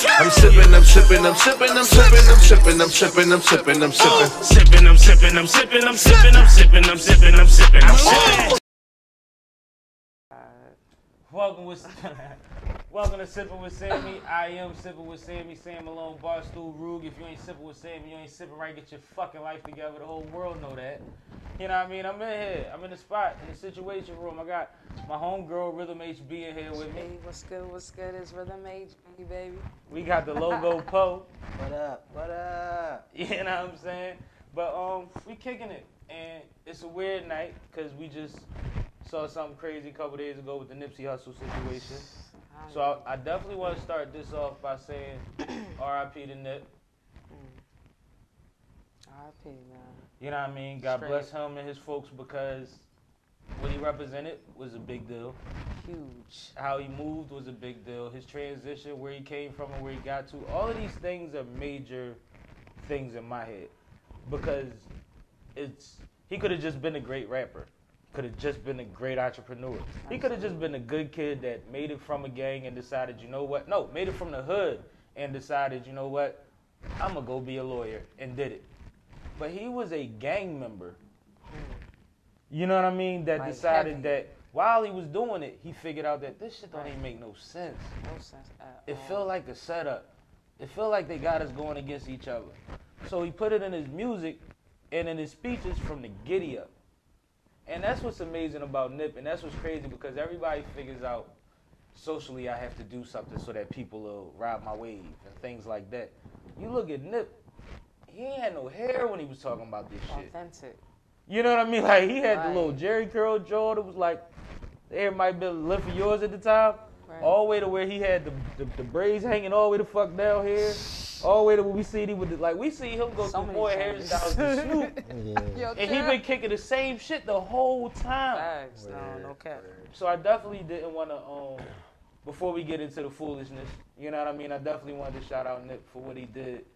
I'm sipping, I'm sipping, I'm sipping, I'm sipping, I'm sipping, I'm sipping, I'm sipping, I'm sipping. Sipping, I'm sipping, I'm sipping, I'm sipping, I'm sipping, I'm sipping, I'm sipping, I'm sipping. Welcome with Welcome to Sipping with Sammie. I am Sipping with Sammie, Sam Malone, Barstool Rug. If you ain't sipping with Sammie, you ain't sipping right. Get your fucking life together. The whole world know that. You know what I mean? I'm in here. I'm in the spot, in the situation room. I got my homegirl Rhythm HB in here with me. Hey, what's good? What's good? It's Rhythm HB, baby. We got the logo Po. What up? What up? You know what I'm saying? But um, we kicking it, and it's a weird night because we just saw something crazy a couple days ago with the Nipsey Hussle situation. So I, I definitely want to start this off by saying R.I.P. to Nip. Mm. R.I.P. man. You know what I mean? God Straight. bless him and his folks because what he represented was a big deal. Huge. How he moved was a big deal. His transition, where he came from and where he got to, all of these things are major things in my head because it's he could have just been a great rapper. Could have just been a great entrepreneur. He could have just been a good kid that made it from a gang and decided, you know what? No, made it from the hood and decided, you know what? I'm gonna go be a lawyer and did it. But he was a gang member. You know what I mean? That Like decided heavy. that while he was doing it, he figured out that this shit don't even make no sense. No sense at It all. felt like a setup. It felt like they got us going against each other. So he put it in his music and in his speeches from the giddy up. And that's what's amazing about Nip, and that's what's crazy because everybody figures out socially I have to do something so that people will ride my wave and things like that. You look at Nip, he ain't had no hair when he was talking about this shit. authentic. You know what I mean? Like he had the little Jheri curl jaw that was like, there might be a lip for yours at the time. Right. All the way to where he had the, the, the braids hanging all the way the fuck down here. All the way to where we see he with the, like we see him go So through many more changes. hairstyles than Snoop. Yeah. Yo, and he been kicking the same shit the whole time. Facts. No, no cap. So I definitely didn't want to um before we get into the foolishness, you know what I mean? I definitely wanted to shout out Nick for what he did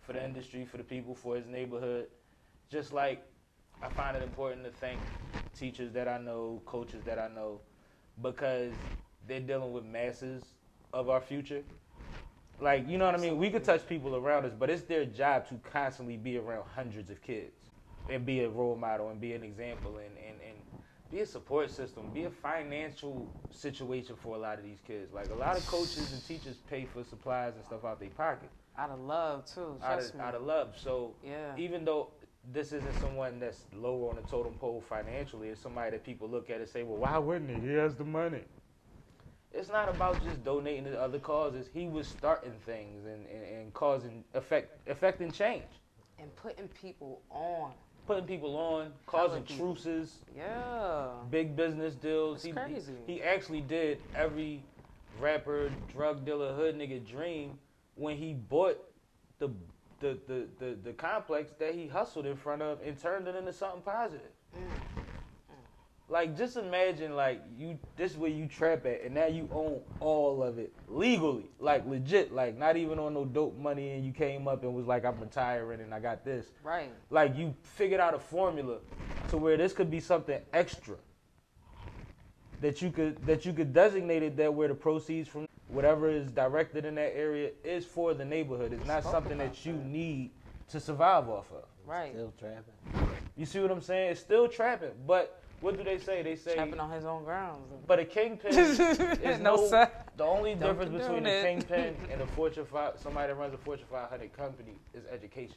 for the industry, for the people, for his neighborhood. Just like I find it important to thank teachers that I know, coaches that I know, because they're dealing with masses of our future. Like, you know what I mean? We could touch people around us, but it's their job to constantly be around hundreds of kids and be a role model and be an example and, and, and be a support system, be a financial situation for a lot of these kids. Like a lot of coaches and teachers pay for supplies and stuff out of their pocket Out of love too. out of, me. out of love. So yeah. even though this isn't someone that's lower on the totem pole financially, it's somebody that people look at and say, well, why wouldn't he? He has the money. It's not about just donating to other causes. He was starting things and, and, and causing effect affecting change. and putting people on. Putting people on, causing people. truces, Yeah. big business deals. He, crazy. He, he actually did every rapper, drug dealer, hood nigga dream when he bought the the, the, the, the complex that he hustled in front of and turned it into something positive. Mm. Like just imagine like you this is where you trap at and now you own all of it legally. Like legit, like not even on no dope money and you came up and was like I'm retiring and I got this Right. like you figured out a formula to where this could be something extra that you could that you could designate it that where the proceeds from whatever is directed in that area is for the neighborhood. It's not something that you that. need to survive off of. Right. Still trapping. You see what I'm saying? It's still trapping, but what do they say? They say, Trapping on his own grounds. but a kingpin is no, no. sir. The only Don't difference between condone a kingpin and a Fortune five, somebody that runs a Fortune 500 company, is education.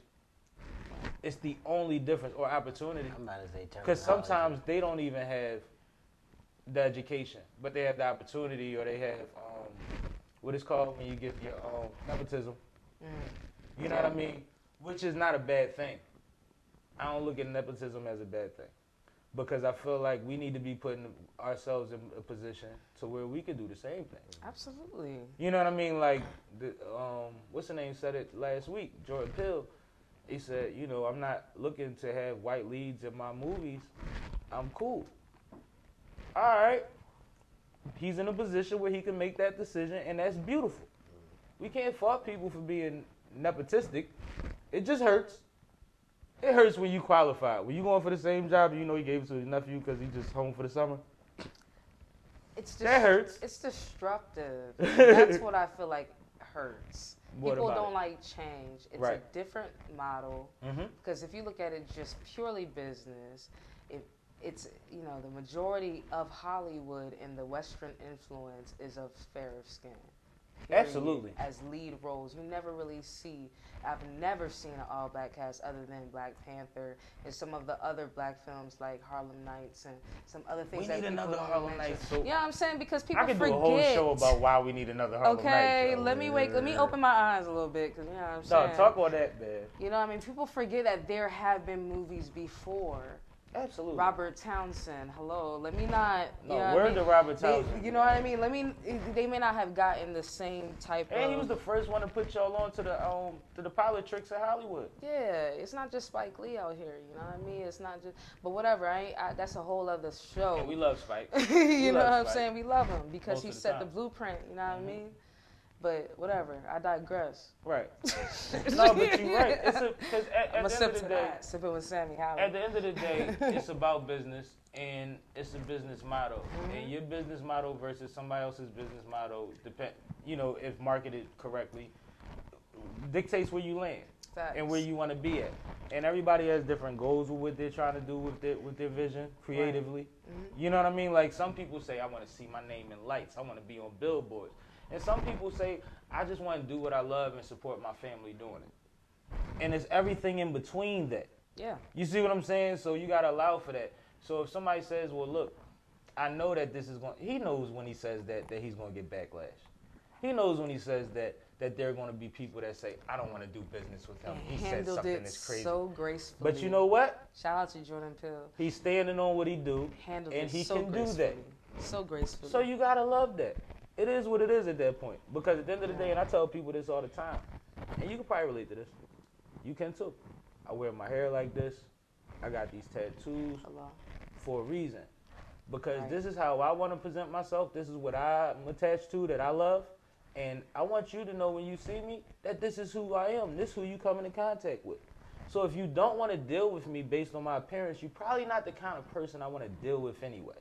It's the only difference or opportunity. I'm about to say Because sometimes they don't even have the education, but they have the opportunity or they have um, what it's called when you get your um, nepotism. Mm. You know what I mean? Which is not a bad thing. I don't look at nepotism as a bad thing because I feel like we need to be putting ourselves in a position to where we can do the same thing. Absolutely. You know what I mean? Like, the, um, what's the name said it last week? Jordan Peele. He said, you know, I'm not looking to have white leads in my movies. I'm cool. All right. He's in a position where he can make that decision, and that's beautiful. We can't fault people for being nepotistic. It just hurts. It hurts when you qualify. When you going for the same job, and you know he gave it to his nephew because he just home for the summer. It's just, That hurts. It's destructive. That's what I feel like hurts. What People don't it? like change. It's Right. a different model. Mm-hmm. Because if you look at it just purely business, it, it's you know the majority of Hollywood and the Western influence is of fairer skin. Absolutely. As lead roles, you never really see. I've never seen an all black cast other than Black Panther and some of the other black films like Harlem Nights and some other things. We that need another Harlem. Nights. So Yeah, I'm saying because people I could do forget. a whole show about why we need another Harlem Nights. Okay, let me wake. Let me open my eyes a little bit, cause you know what I'm saying. No, talk on that, man. You know, what I mean, people forget that there have been movies before. Absolutely. Robert Townsend, hello. Let me not. You No, know what word I mean? to Robert They- Townsend. you know what I mean? Let me. They may not have gotten the same type And of. he was the first one to put y'all on to the um to the pilot tricks in Hollywood. yeah, it's not just Spike Lee out here. You know what I mean? It's not just. But whatever. I, I that's a whole other show. And we love Spike. you know what I'm saying? We love him because Most he of the set the blueprint. You know what Mhm. I mean? But whatever. I digress. Right. no, but you're right. It's a because at, I'm at the sip end of the day, that. Sip it with Sammie Howard. at the end of the day, it's about business and it's a business model. Mm-hmm. And your business model versus somebody else's business model depend. You know, if marketed correctly, dictates where you land. Facts. and where you want to be at. And everybody has different goals with what they're trying to do with their with their vision creatively. Mhm. You know what I mean? Like some people say, I want to see my name in lights. I want to be on billboards. And some people say, I just want to do what I love and support my family doing it. And it's everything in between that. Yeah. You see what I'm saying? So you gotta allow for that. So if somebody says, "Well, look, I know that this is going," he knows when he says that that he's going to get backlash. He knows when he says that that there are going to be people that say, "I don't want to do business with him." And He said something that's crazy. so gracefully. but you know what? shout out to Jordan Peele. He's standing on what he do, Handled and it he so can do that. So gracefully. So you gotta love that. It is what it is at that point. Because at the end of the day, and I tell people this all the time, and you can probably relate to this. You can too. I wear my hair like this. I got these tattoos. Hello. for a reason. Because Right. this is how I want to present myself. This is what I'm attached to that I love. And I want you to know when you see me that this is who I am. This is who you come into contact with. So if you don't want to deal with me based on my appearance, you're probably not the kind of person I want to deal with anyway.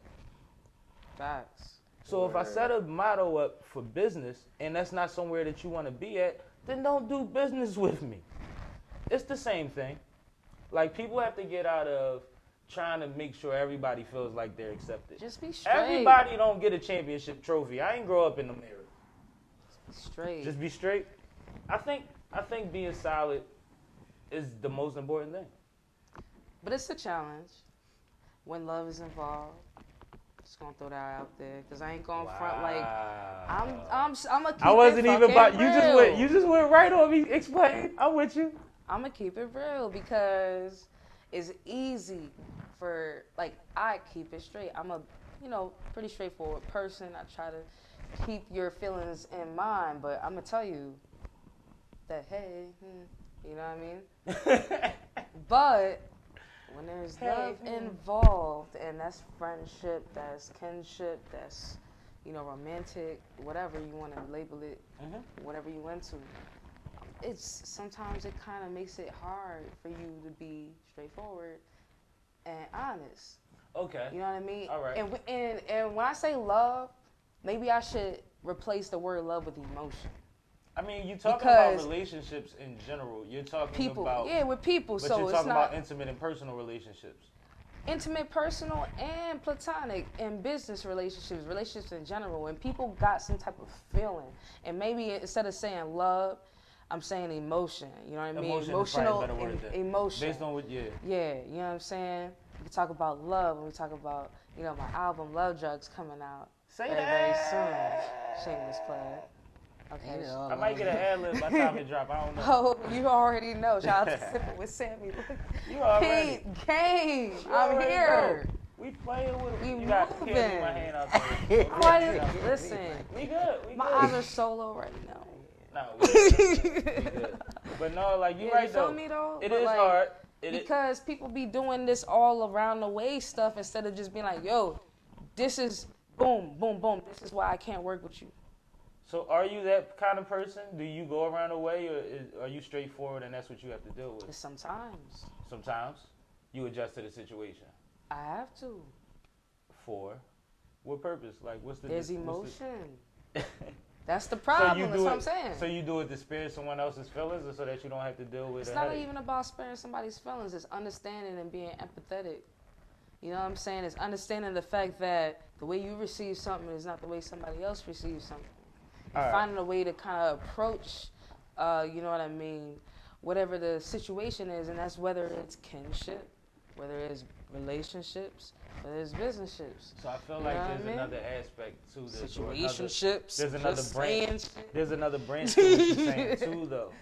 Facts. So if I set a motto up for business and that's not somewhere that you want to be at, then don't do business with me. It's the same thing. Like people have to get out of trying to make sure everybody feels like they're accepted. Just be straight. Everybody don't get a championship trophy. I ain't grow up in the mirror. straight. Just be straight. I think I think being solid is the most important thing. but it's a challenge when love is involved. Just gonna throw that out there because I ain't gonna front like I'm. I'm. I'm gonna keep I wasn't even about you just went you just went right on me. Explain. I'm with you. I'm gonna keep it real because it's easy for like I keep it straight. I'm a you know pretty straightforward person. I try to keep your feelings in mind, but I'm gonna tell you that hey, hmm, you know what I mean. But when there's Hey, love involved, and that's friendship, that's kinship, that's you know romantic, whatever you want to label it, Mhm. whatever you into. It's sometimes it kind of makes it hard for you to be straightforward and honest. Okay. You know what I mean? All right. And and and when I say love, maybe I should replace the word love with emotion. I mean, you talking Because- about relationships in general. You're talking People, about yeah, with people. but so you're it's talking not about intimate and personal relationships. intimate, personal, and platonic, and business relationships, relationships in general. And people got some type of feeling, and maybe instead of saying love, I'm saying emotion. You know what I mean? Emotion is probably a better word em- than- emotion. Based on what yeah. Yeah, you know what I'm saying? We can talk about love when we talk about, you know, my album Love Drugs coming out Say very, very soon. Shameless plug. Okay. You know, I might get an ad lib by the time it drop. I don't know. Oh, you already know. Shout out to Sipping with Sammie. Look, You already. Pete Game. You I'm already here. We playing with it. We you got can't leave moving. my hand out there. What? Listen, We good. We my good. eyes are solo right now. No, we good. we good. But no, like you Yeah, right you feel though. me though? It But, is like, hard. It is, because people be doing this all around the way stuff instead of just being like, yo, this is boom, boom, boom. This is why I can't work with you. So are you that kind of person? Do you go around the way, or is, are you straightforward and that's what you have to deal with? Sometimes Sometimes you adjust to the situation. I have to. For what purpose? Like what's the There's what's emotion. the- That's the So problem. you That's do what it. I'm saying. So you do it to spare someone else's feelings, or so that you don't have to deal with It's not headache? even about sparing somebody's feelings. It's understanding and being empathetic. You know what I'm saying? It's understanding the fact that the way you receive something is not the way somebody else receives something. Right. finding a way to kind of approach, uh, you know what I mean, whatever the situation is, and that's whether it's kinship, whether it's relationships, whether it's businesships, So I feel You like there's I mean? another aspect to this. or another- situationships. there's another branch. There's another branch to what you're saying too, though,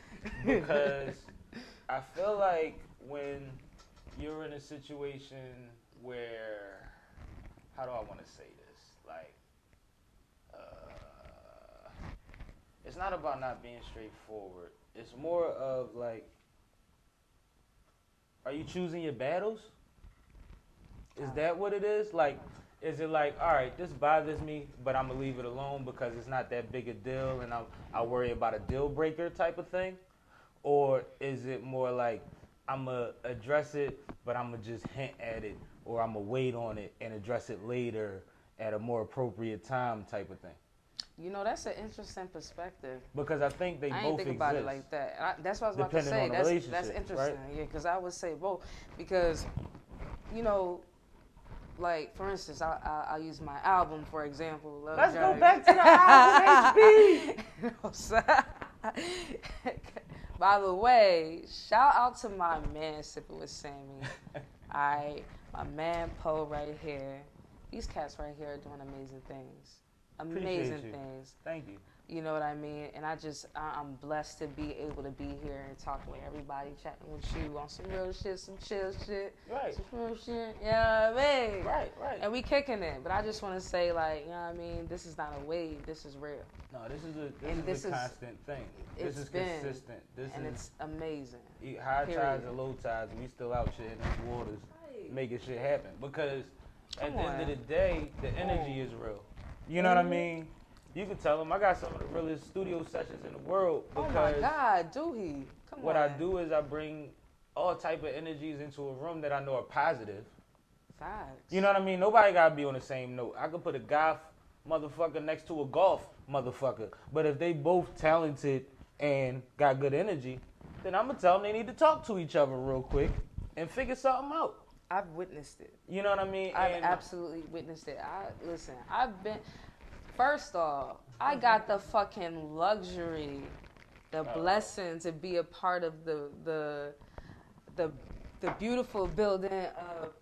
because I feel like when you're in a situation where, how do I want to say this? Like, uh, it's not about not being straightforward. It's more of like, are you choosing your battles? Is that what it is? Like, is it like, all right, this bothers me, but I'm gonna leave it alone because it's not that big a deal, and I'll I worry about a deal breaker type of thing, or is it more like I'm gonna address it, but I'm gonna just hint at it, or I'm gonna wait on it and address it later at a more appropriate time type of thing? You know, that's an interesting perspective. Because I think they I both think exist. about it like that. I, that's what I was about to say. That's, that's right? interesting. Yeah, because I would say both. Because, you know, like for instance, I, I I'll use my album for example. Love Let's go back to the album, HB. By the way, shout out to my man sipping with Sammie. I my man Po right here. These cats right here are doing amazing things. Amazing things. Thank you. You know what I mean? And I just, I- I'm blessed to be able to be here and talking with everybody, chatting with you on some real shit, some chill shit, Right, some real shit. You know I mean? right, right. And we kicking it. But I just want to say, like, you know what I mean? This is not a wave. This is real. No, this is a this And is this a is- constant thing. This it's is been, consistent. This and is it's amazing. high period. tides and low tides. We still out here in these waters making shit happen because at Come the end of the day, the energy is real. You know what I mm-hmm. mean? You can tell them I got some of the realest studio sessions in the world Oh because my God, do he? Come what on. I do is I bring all type of energies into a room that I know are positive. Facts. You know what I mean? Nobody gotta be on the same note. I could put a golf motherfucker next to a golf motherfucker, but if they both talented and got good energy, then I'm gonna tell them they need to talk to each other real quick and figure something out. I've witnessed it. You know what I mean? I've And- absolutely witnessed it. I listen. I've been. First off, I got the fucking luxury, the blessing to be a part of the the the the beautiful building of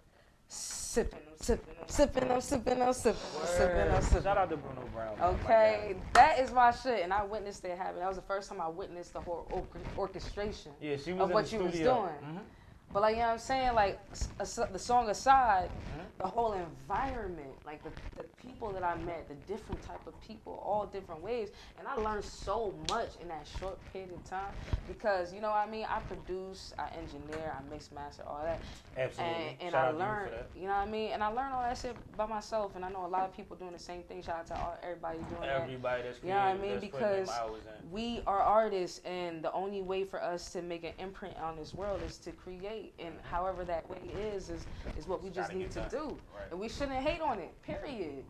sipping, sipping, sipping, sipping, sipping, sipping, sipping. Shout out to Bruno Brown. Okay, that is my shit, and I witnessed it happen. That was the first time I witnessed the whole orchestration. Yeah, she was of what you was doing. Mhm. But like you know what I'm saying, like the song aside, Mm-hmm. the whole environment, like the, the people that I met, the different type of people, all different ways, and I learned so much in that short period of time because you know what I mean. I produce, I engineer, I mix master, all that, Absolutely. and, and I to you learned, you know what I mean, and I learned all that shit by myself, and I know a lot of people doing the same thing. Shout out to all, everybody doing that. Everybody that's You know what I mean? that's putting them Because we are artists, and the only way for us to make an imprint on this world is to create, and however that way is, is is what we just need to done. do, Right. and we shouldn't hate on it. Period.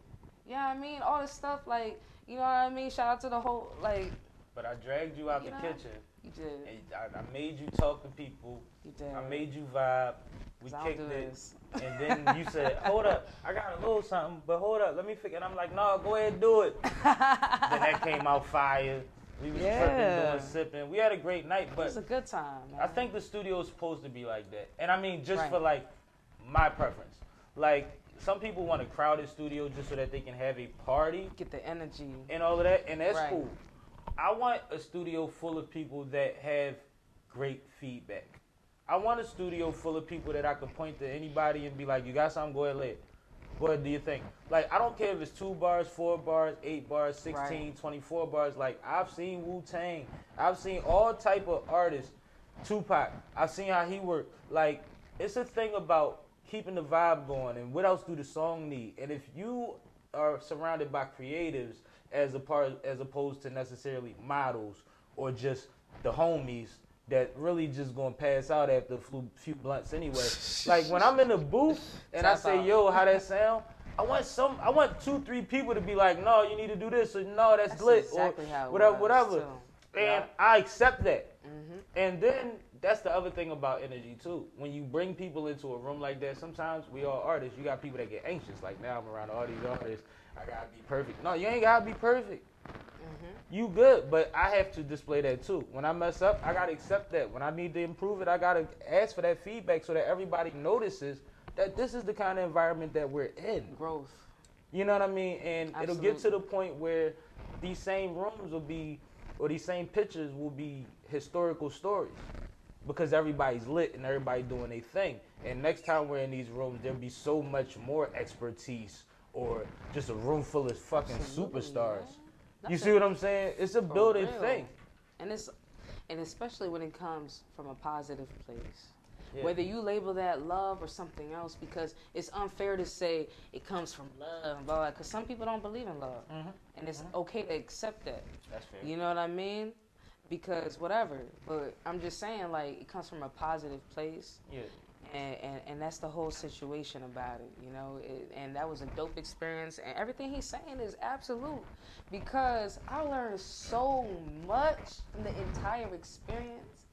You know what I mean? All this stuff, like you know what I mean. Shout out to the whole like But I dragged you out You the know, kitchen. you did, And I, I made you talk to people. you did. I made you vibe. We kicked it. this. And then you said, "Hold up, I got a little something, but hold up, let me figure." And I'm like, "No, go ahead, do it." then that came out fire. We was Yeah. tripping, doing sipping. We had a great night, but It was a good time. Man. I think the studio is supposed to be like that. And I mean, just Right. for like my preference. Like some people want a crowded studio just so that they can have a party get the energy. and all of that, and that's Right. cool. I want a studio full of people that have great feedback. I want a studio full of people that I can point to anybody and be like, "You got something? Go ahead, What do you think?" Like, I don't care if it's two bars, four bars, eight bars, 16, Right. 24 bars. Like, I've seen Wu Tang. I've seen all type of artists. Tupac. I've seen how he worked. Like, it's a thing about keeping the vibe going. And what else do the song need? And if you are surrounded by creatives as a part, as opposed to necessarily models or just the homies that really just gonna pass out after a few, few blunts anyway. like when I'm in the booth and I say, "Yo, how that sound?" I want some. I want two, three people to be like, no, you need to do this, or no, that's, That's lit, exactly or how it whatever, was, whatever. too. And Yeah. I accept that. Mm-hmm. And then that's the other thing about energy too. When you bring people into a room like that, sometimes we all artists. You got people that get anxious. Like now I'm around all these artists. I gotta be perfect. No, you ain't gotta be perfect. Mm-hmm. You good, but I have to display that too. When I mess up, I gotta accept that. When I need to improve it, I gotta ask for that feedback so that everybody notices that this is the kind of environment that we're in. Growth. You know what I mean? And it'll get to the point where these same rooms will be, or these same pictures will be historical stories because everybody's lit and everybody doing their thing. And next time we're in these rooms, there'll be so much more expertise or just a room full of fucking Absolutely, superstars. You see what I'm saying? It's a For building real. thing. And it's and especially when it comes from a positive place. Yeah. Whether you label that love or something else, because it's unfair to say it comes from love and blah blah. Because some people don't believe in love, Mhm. and it's okay to accept that. That's fair. You know what I mean? Because whatever. But I'm just saying, like, it comes from a positive place. Yeah. And, and, and that's the whole situation about it, you know. It, and that was a dope experience. And everything he's saying is absolute because I learned so much from the entire experience.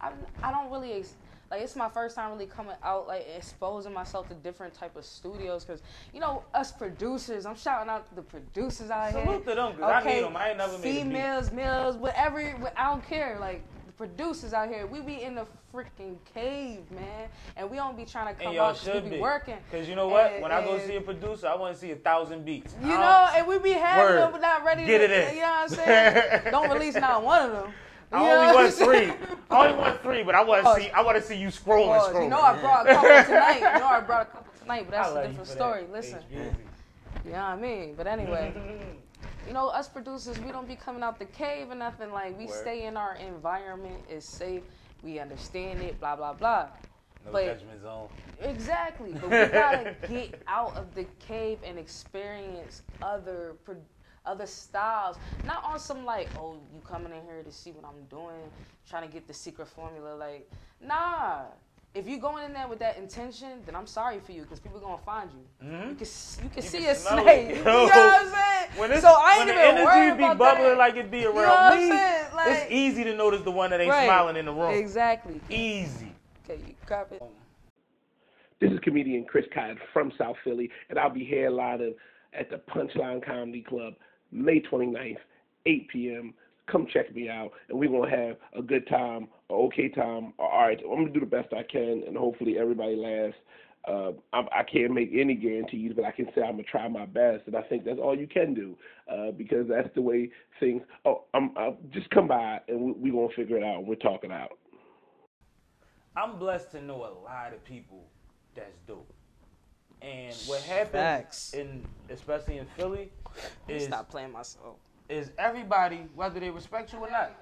I, I don't really ex- like it's my first time really coming out like exposing myself to different type of studios because you know us producers. I'm shouting out the producers out here. Salute to them, 'cause I need 'em. I ain't never made a beat. Females, males, whatever. I don't care. Like producers out here, we be in the freaking cave, man, and we don't be trying to And come y'all out 'cause we should be, be. working. Cause you know what? And- when I go see a producer, I want to see a thousand beats. You know, and we be having them, but not ready Get to. it in. You know what I'm saying? don't release not one of them. I only want three. I only want three, but I want to see. I want to see you scrolling, Pause. scrolling. You know I brought a couple tonight. You know I brought a couple tonight, but that's a different story. Listen, HBZ. you know what I mean? But anyway, you know, us producers, we don't be coming out the cave or nothing. Like, we Word. stay in our environment, it's safe, we understand it, blah, blah, blah. No But- judgment zone. Exactly. But we gotta get out of the cave and experience other pro- other styles. Not on some like, oh, you coming in here to see what I'm doing, trying to get the secret formula. Like, nah. If you're going in there with that intention, then I'm sorry for you because people are gonna find you. Mhm. You can you can You see can a snake. it. You know what I'm saying? When it's, so I ain't when even the worried energy be about bubbling that. like it be around know what me, saying? Like- it's easy to notice the one that ain't Right. smiling in the room. Exactly. Easy. Okay, you copy. This is comedian Chris Cotton from South Philly, and I'll be here headlining at the Punchline Comedy Club May 29th, 8 p.m. Come check me out, and we're going to have a good time, a okay time. All right, I'm going to do the best I can, and hopefully everybody laughs. Uh, I, I can't make any guarantees, but I can say I'm going to try my best, and I think that's all you can do uh, because that's the way things. Oh, I'm, i just come by, and we're we going to figure it out. We're talking out. I'm blessed to know a lot of people that's dope. And what happens Facts. in especially in Philly is Stop playing myself. is everybody, whether they respect you or not,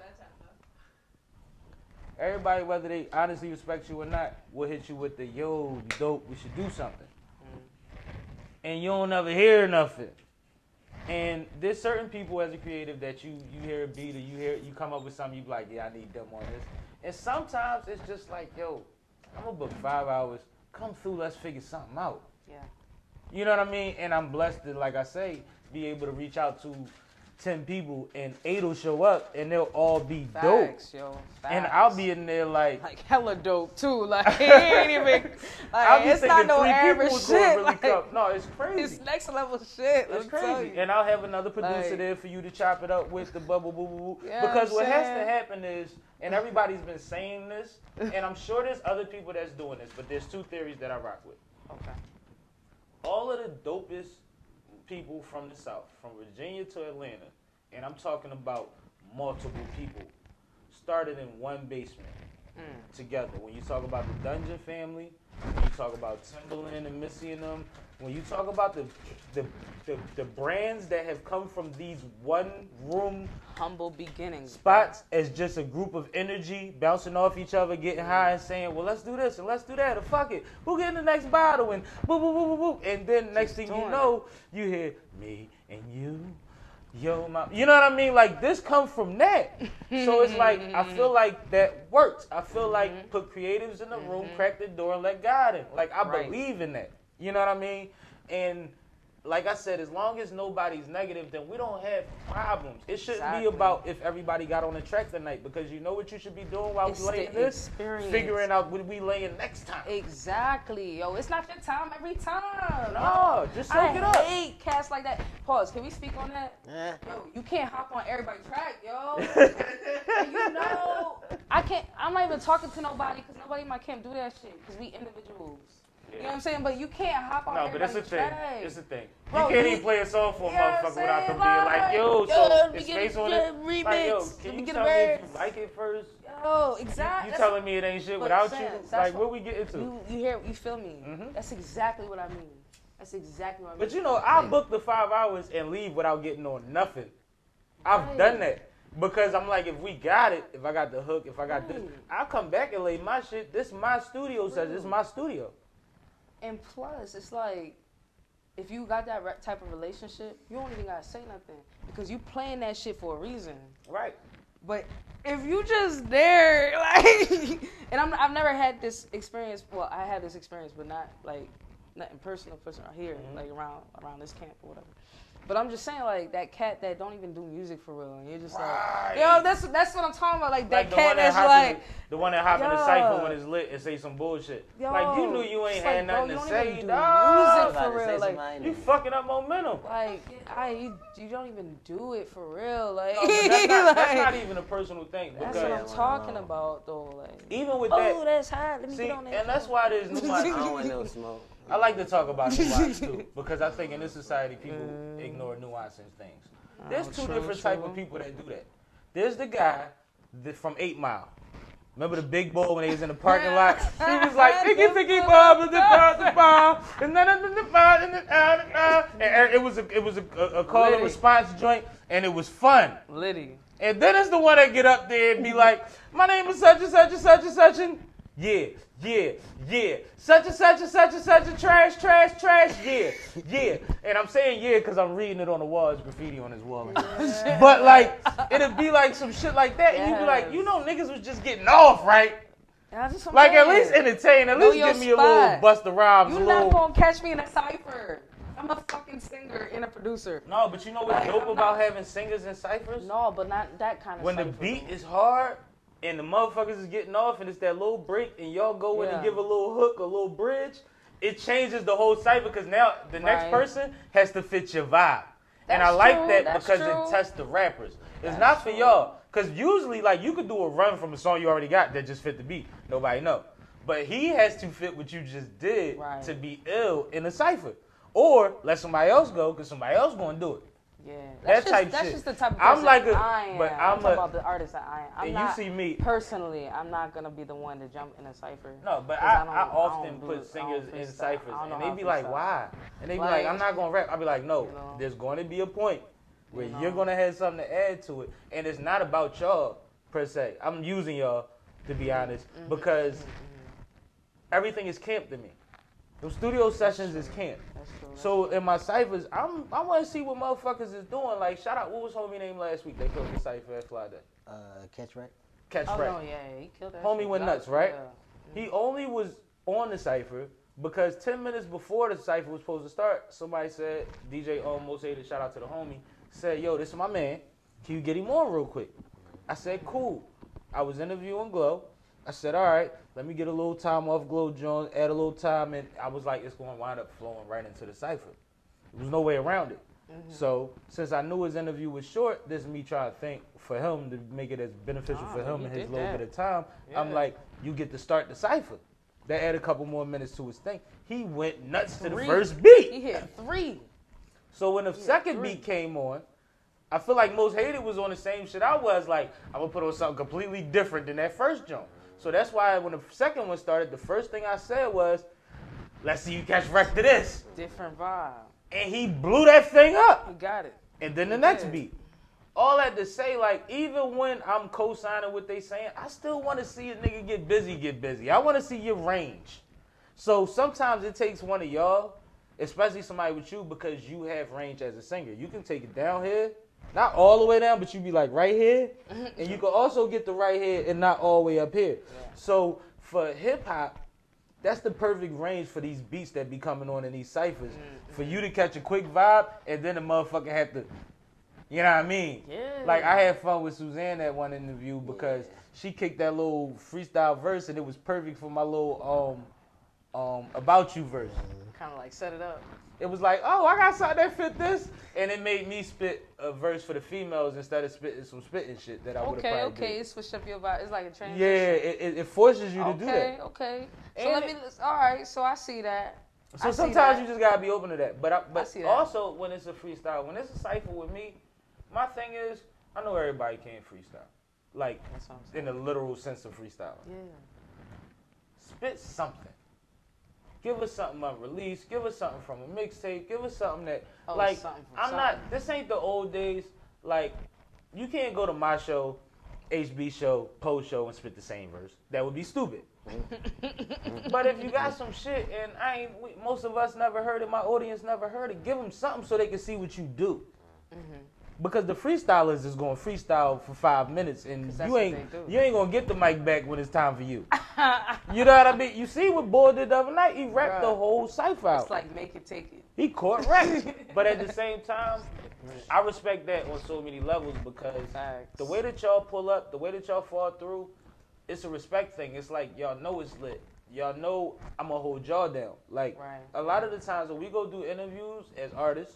everybody, whether they honestly respect you or not, will hit you with the yo, you dope, we should do something. Mm-hmm. And you don't ever hear nothing. And there's certain people as a creative that you you hear a beat or you hear you come up with something, you be like, yeah, I need them on this. And sometimes it's just like, yo, I'm gonna book five hours, come through, let's figure something out. Yeah. You know what I mean? And I'm blessed to, like I say, be able to reach out to ten people and eight will show up and they'll all be dope. Facts, yo. And I'll be in there like, like hella dope too. Like he ain't even I'll like be it's not no average people was gonna shit. really like. No, it's crazy. it's next level shit. It's let me tell crazy. And I'll have another producer Like- there for you to chop it up with the bubble boo boo boo. Yeah, because I'm what has to happen is, and everybody's been saying this, and I'm sure there's other people that's doing this, but there's two theories that I rock with. Okay. All of the dopest people from the South, from Virginia to Atlanta, and I'm talking about multiple people, started in one basement Mm. together. When you talk about the Dungeon family, when you talk about Timbaland and Missy and them, when you talk about the the, the the brands that have come from these one room Humble beginnings. spots as just a group of energy bouncing off each other, getting high and saying, "Well, let's do this and let's do that, or fuck it, who getting the next bottle?" and boop boop boop boop boop, and then next thing you know, you hear me and you. Yo, my, you know what I mean? Like this comes from that, so it's like I feel like that works. I feel like mm-hmm. put creatives in the room, mm-hmm. crack the door, and let God in. Like I Right. believe in that. You know what I mean? And like I said, as long as nobody's negative, then we don't have problems. It shouldn't Exactly. be about if everybody got on the track tonight because you know what you should be doing while It's we laying this, experience. figuring out what we laying next time. Exactly, yo. It's not your time every time. No, just soak I it up. I hate cats like that. Pause. Can we speak on that? Eh. Yo, you can't hop on everybody's track, yo. And you know, I can't. I'm not even talking to nobody because nobody in my camp do that shit because we individuals. You know what I'm saying? But you can't hop on No, but it's everybody's a thing. track. It's a thing. Bro, you can't you- even play a song for a You know what I'm motherfucker without them saying? being like, yo, Like, so yo, let it's based on good it. Like, yo, can Let you get tell me if you like it first? Yo, exactly. You telling me it ain't shit without Sam, you? that's Like, what- what we get into? You, you hear? You feel me? Mhm. That's exactly what I mean. That's exactly what I mean. But you know, I'll book the five hours and leave without getting on nothing. I've Right. done that. Because I'm like, if we got it, if I got the hook, if I got this, I'll come back and lay my shit. This my studio says this is my studio. And plus, it's like if you got that re- type of relationship, you don't even gotta say nothing because you playing that shit for a reason. Right. But if you just there, like, and I'm, I've never had this experience. Well, I had this experience, but not like nothing personal, personal here, Mhm. like around around this camp or whatever. But I'm just saying, like that cat that don't even do music for real, and you're just Right. like, yo, that's that's what I'm talking about. Like that Like cat one that that's like, in the, the one that hop in the Yo. cipher when it's lit and say some bullshit. like you knew you ain't had like, nothing you to say, even do dog. music for real, like, somebody. You fucking up momentum. like I you, you don't even do it for real, like. No, that's, not, that's not even a personal thing. That's what I'm talking about, though. Like, even with oh, that, that's hot. Let me see, get on that. and that's why there's I nuance. don't want no smoke. I like to talk about nuance too, because I think in this society people ignore nuance in things. There's Oh, two true, different type of people that do that. There's the guy that from Eight Mile. Remember the big boy when he was in the parking lot? He was like, "Thinky, thinky, bob, and the bob, the bob, and then and the bob, and the ah, ah." and it was a it was a, a, call and response joint, and it was fun. Liddy. And then it's the one that get up there and be like, my name is such and such and such and such and yeah, yeah, yeah. Such and such and such and such a trash, trash, trash, yeah, yeah. And I'm saying yeah because I'm reading it on the wall. It's graffiti on his wall. But like, it'd be like some shit like that. And you'd be like, you know niggas was just getting off, right? Like at least entertain. At Know least give me a little spot. Busta Rhymes, a You little. not gonna catch me in a cipher. I'm a fucking singer and a producer. No, but you know what's dope about having singers and ciphers? No, but not that kind of. when the beat is hard and the motherfuckers is getting off and it's that little break and y'all go in and give a little hook, a little bridge, it changes the whole cipher because now the next person has to fit your vibe. and I That's like true, that that's because true. it tests the rappers. It's That's not for true. y'all. Cause usually like you could do a run from a song you already got that just fit the beat. Nobody know. But he has to fit what you just did Right. to be ill in a cipher. Or let somebody else go because somebody else gonna do it. Yeah, That that's just, type that's shit. just the type of I'm like a- I am. but I'm, I'm talking a- about the artist that I am. I'm and not, you see me personally, I'm not gonna be the one to jump in a cipher. No, but 'Cause I, I I, don't- I often don't put singers in ciphers, I don't know and how they be like, "Why?" And they be Like- like, "I'm not gonna rap." I be like, "No, You know. there's going to be a point where You you're know. gonna have something to add to it, and it's not about y'all per se. I'm using y'all to be honest Mm-hmm. because everything is camp to me. Those studio sessions is camp. That's true. that's So in my ciphers, I'm I want to see what motherfuckers is doing. Like, shout out, what was homie name last week? They killed the cipher at Fly Day. Uh, catch right? Catch Oh right. no, yeah, he killed that. Homie shit. went nuts, right? yeah. He only was on the cipher because 10 minutes before the cipher was supposed to start, somebody said, DJ almost hated, shout out to the homie, said, Yo, this is my man. Can you get him on real quick? I said, Cool. I was interviewing Glow. I said, All right, let me get a little time off Glow Jones, add a little time, and I was like, It's going to wind up flowing right into the cipher. There was no way around it. So, since I knew his interview was short, this is me trying to think for him to make it as beneficial Ah, for him and his little that. bit of time. I'm like, you get to start the cipher. That add a couple more minutes to his thing. He went nuts to the first beat. He hit three. So when the second beat came on, I feel like most hated was on the same shit I was. Like, I'm gonna put on something completely different than that first jump. So that's why when the second one started, the first thing I said was, "Let's see you catch wreck to this," Different vibe. and he blew that thing up. You got it. And then the He next did. beat. All that to say, like, even when I'm co-signing what they saying, I still want to see a nigga get busy, get busy. I want to see your range. So sometimes it takes one of y'all, especially somebody with you, because you have range as a singer. You can take it down here, not all the way down, but you be like right here, and you can also get the right here and not all the way up here. So for hip hop, that's the perfect range for these beats that be coming on in these ciphers. Mm-hmm. For you to catch a quick vibe and then the motherfucker have to, you know what I mean? Yeah. Like I had fun with Suzanne at one interview because she kicked that little freestyle verse and it was perfect for my little um um about you verse. Kind of like set it up. It was like, oh, I got something that fit this, and it made me spit a verse for the females instead of spitting some spitting shit that I would have Okay, okay. did. It switched up your vibe. It's like a transition. Yeah, it, it, it forces you to okay, do that. okay. Okay. So And let me. All right. So I see that. So I sometimes you just gotta be open to that. But I, but that. also when it's a freestyle, when it's a cipher with me, my thing is I know everybody can't freestyle, like That's what I'm in the literal sense of freestyle. Yeah. Spit something. Give us something of release. Give us something from a mixtape. Give us something that Oh, like something I'm something. not. This ain't the old days. Like you can't go to my show, HB show, post show, and spit the same verse. That would be stupid. but if you got some shit and I ain't, we, most of us never heard it, my audience never heard it. Give them something so they can see what you do. Mm-hmm. Because the freestylers is going to freestyle for five minutes, and you ain't you ain't gonna get the mic back when it's time for you. you know what I mean? You see what Boy did the other night? He rapped the whole cipher out. It's like make it, take it. He caught wrecked. but at the same time, I respect that on so many levels because Facts. the way that y'all pull up, the way that y'all fall through, it's a respect thing. It's like y'all know it's lit. Y'all know I'm gonna hold y'all down. Like Right. a lot of the times when we go do interviews as artists,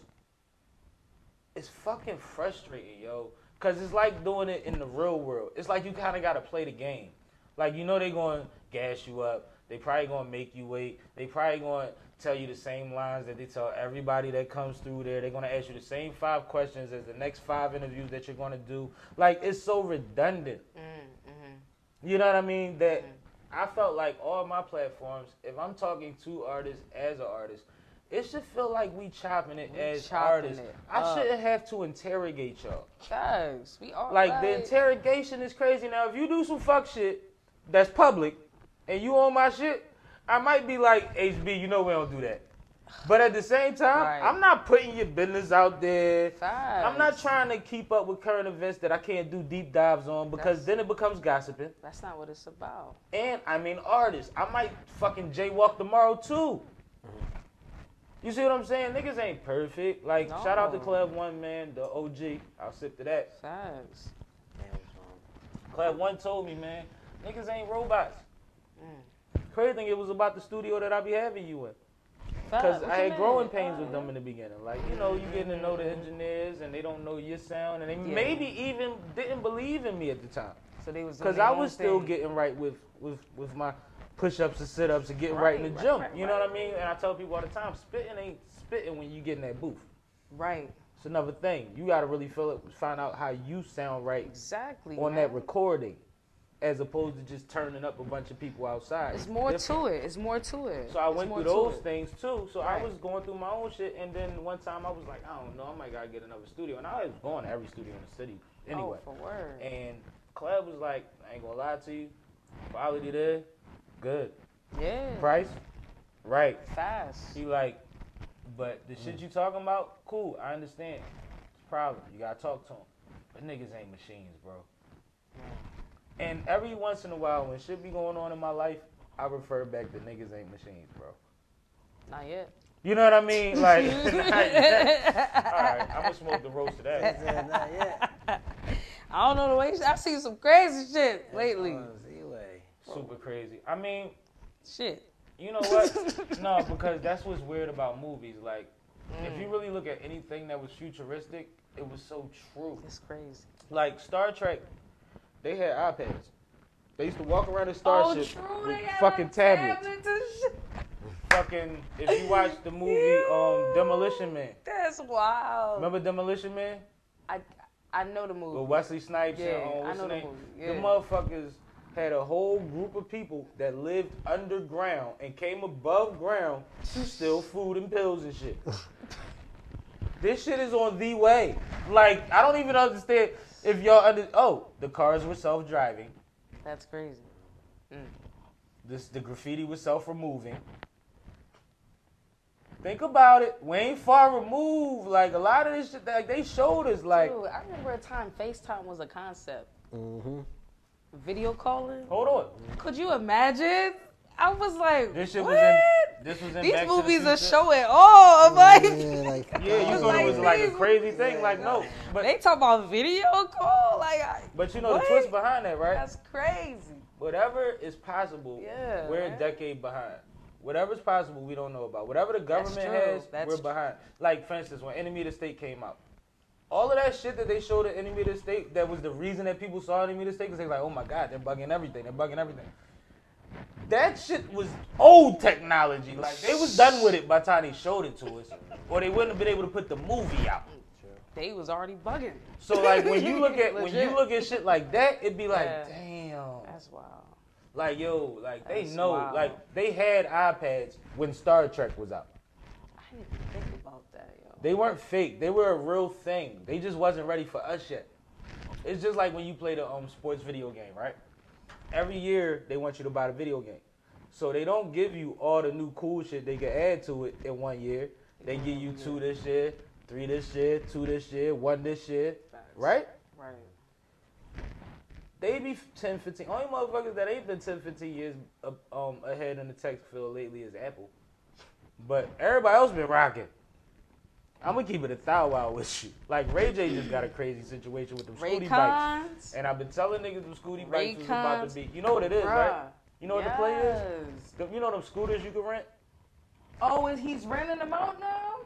it's fucking frustrating, yo. Cause it's like doing it in the real world. It's like you kind of gotta play the game. Like you know they going to gas you up. They probably gonna make you wait. They probably gonna tell you the same lines that they tell everybody that comes through there. They're gonna ask you the same five questions as the next five interviews that you're gonna do. Like it's so redundant. Mm-hmm. You know what I mean? That I felt like all my platforms, if I'm talking to artists as an artist, it should feel like we chopping it We as chopping artists. it I shouldn't have to interrogate y'all. Guys, we all Like the interrogation is crazy. Now, if you do some fuck shit that's public and you on my shit, I might be like, HB, you know we don't do that. But at the same time, Right. I'm not putting your business out there. Facts. I'm not trying to keep up with current events that I can't do deep dives on because That's- then it becomes gossiping. That's not what it's about. And I mean artists. I might fucking jaywalk tomorrow too. You see what I'm saying? Niggas ain't perfect. Like No. shout out to Club One man, the OG. I'll sip to that. Facts. Damn. Club One told me, man, niggas ain't robots. Mm. Crazy thing, it was about the studio that I be having you in. Because I had growing mean? pains with them in the beginning. Like, you know, you getting to know the engineers and they don't know your sound and they Yeah. maybe even didn't believe in me at the time. So they was Because I own was still thing. getting right with, with, with my push ups and sit ups and getting right, Right, in the right, gym. right, you know what I mean? And I tell people all the time, spitting ain't spitting when you get in that booth. right. It's another thing. You got to really feel it, find out how you sound right Exactly. on man. that recording, as opposed to just turning up a bunch of people outside. It's more different. to it. It's more to it. So I It's went through those it. things too. So I was going through my own shit, and then one time I was like, I don't know, I might gotta get another studio, and I was going to every studio in the city oh, anyway. Oh, for word. And Club was like, I ain't gonna lie to you, quality there, good. yeah. Price, right. Fast. He like, but the shit mm. you talking about, cool, I understand. It's a problem. You gotta talk to him. But niggas ain't machines, bro. Mm. And every once in a while, when shit be going on in my life, I refer back to niggas ain't machines, bro. Not yet. You know what I mean? Like, not yet. all right, I'm gonna smoke the roast today. not yet. I don't know the way. I see some crazy shit lately. Oh, Z-Way. Super crazy. I mean, Shit. you know what? no, because that's what's weird about movies. Like, if you really look at anything that was futuristic, it was so true. It's crazy. Like Star Trek, they had iPads. They used to walk around in Oh, Starship true. with They had fucking tablets. tablets and shit. Fucking, if you watch the movie um, Demolition Man, That's wild. remember Demolition Man I I know the movie. with Wesley Snipes Yeah, and um, I know the the name? movie. The motherfuckers had a whole group of people that lived underground and came above ground to steal food and pills and shit. this shit is on the way. Like, I don't even understand if y'all under. Oh, the cars were self driving. That's crazy. This the graffiti was self removing. Think about it. We ain't far removed. Like a lot of this shit, like they showed us. Like, Dude, I remember a time FaceTime was a concept. Mm-hmm. Video calling. hold on. Could you imagine? I was like, This shit what? was in. This was in. These Back to the movies are Future. showing all. I'm like, Yeah, like, Yeah, you was thought it was like, like a crazy thing. Like no, but they talk about video call. Like, I, but you know What? the twist behind that, right? that's crazy. Whatever is possible, Yeah, we're a decade behind. Whatever's possible, we don't know about. Whatever the government has, That's we're tr- behind. Like for instance, when Enemy of the State came out, all of that shit that they showed at Enemy of the State, that was the reason that people saw Enemy of the State, because they were like, oh my god, they're bugging everything, they're bugging everything. That shit was old technology. Like they was done with it by the time they showed it to us, or they wouldn't have been able to put the movie out. They was already bugging. So like when you look at when you look at shit like that, it'd be like, Yeah. damn. That's wild. Like yo, like they know, wild. like they had iPads when Star Trek was out. I didn't think about that, yo. They weren't fake. They were a real thing. They just wasn't ready for us yet. It's just like when you play the um sports video game, right? Every year they want you to buy the video game. So they don't give you all the new cool shit they can add to it in one year. They give you two this year, three this year, two this year, one this year, right? Right. They be 10, 15. Only motherfuckers that ain't been 10, 15 years uh, um, ahead in the tech field lately is Apple. But everybody else been rocking. I'm gonna keep it a thou wow with you. Like Ray J just got a crazy situation with them scooty bikes, and I've been telling niggas them scooty bikes was about to be. You know what it is, right? You know what the play is? You know them scooters you can rent. Oh, and he's renting them out now?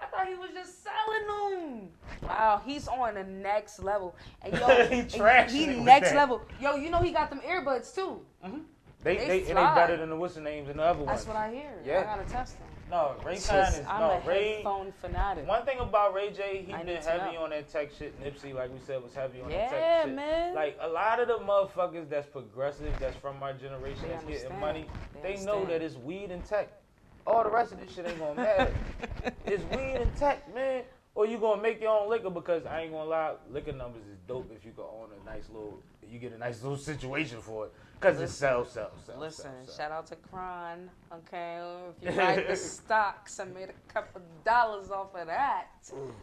I thought he was just selling them. Wow, he's on the next level. And yo, He trashing he next level. Yo, you know he got them earbuds too. Mm-hmm. They, They they, and they better than the what's the names and the other ones. That's what I hear. Yeah. I gotta test them. No, Ray Raycon is I'm no a Ray. headphone fanatic. One thing about Ray J, he I been heavy know. on that tech shit. Nipsey, like we said, was heavy on that tech shit. man. Like a lot of the motherfuckers that's progressive, that's from our generation, They that's getting money, They they, know that it's weed and tech. All the rest of this shit ain't gonna matter. it's weed and tech, man. Or you gonna make your own liquor because I ain't gonna lie, liquor numbers is dope if you can own a nice little, you get a nice little situation for it. Cause it sells, sells, sells. Listen, sells, shout out to Kron, okay? If you like the stocks, I made a couple dollars off of that.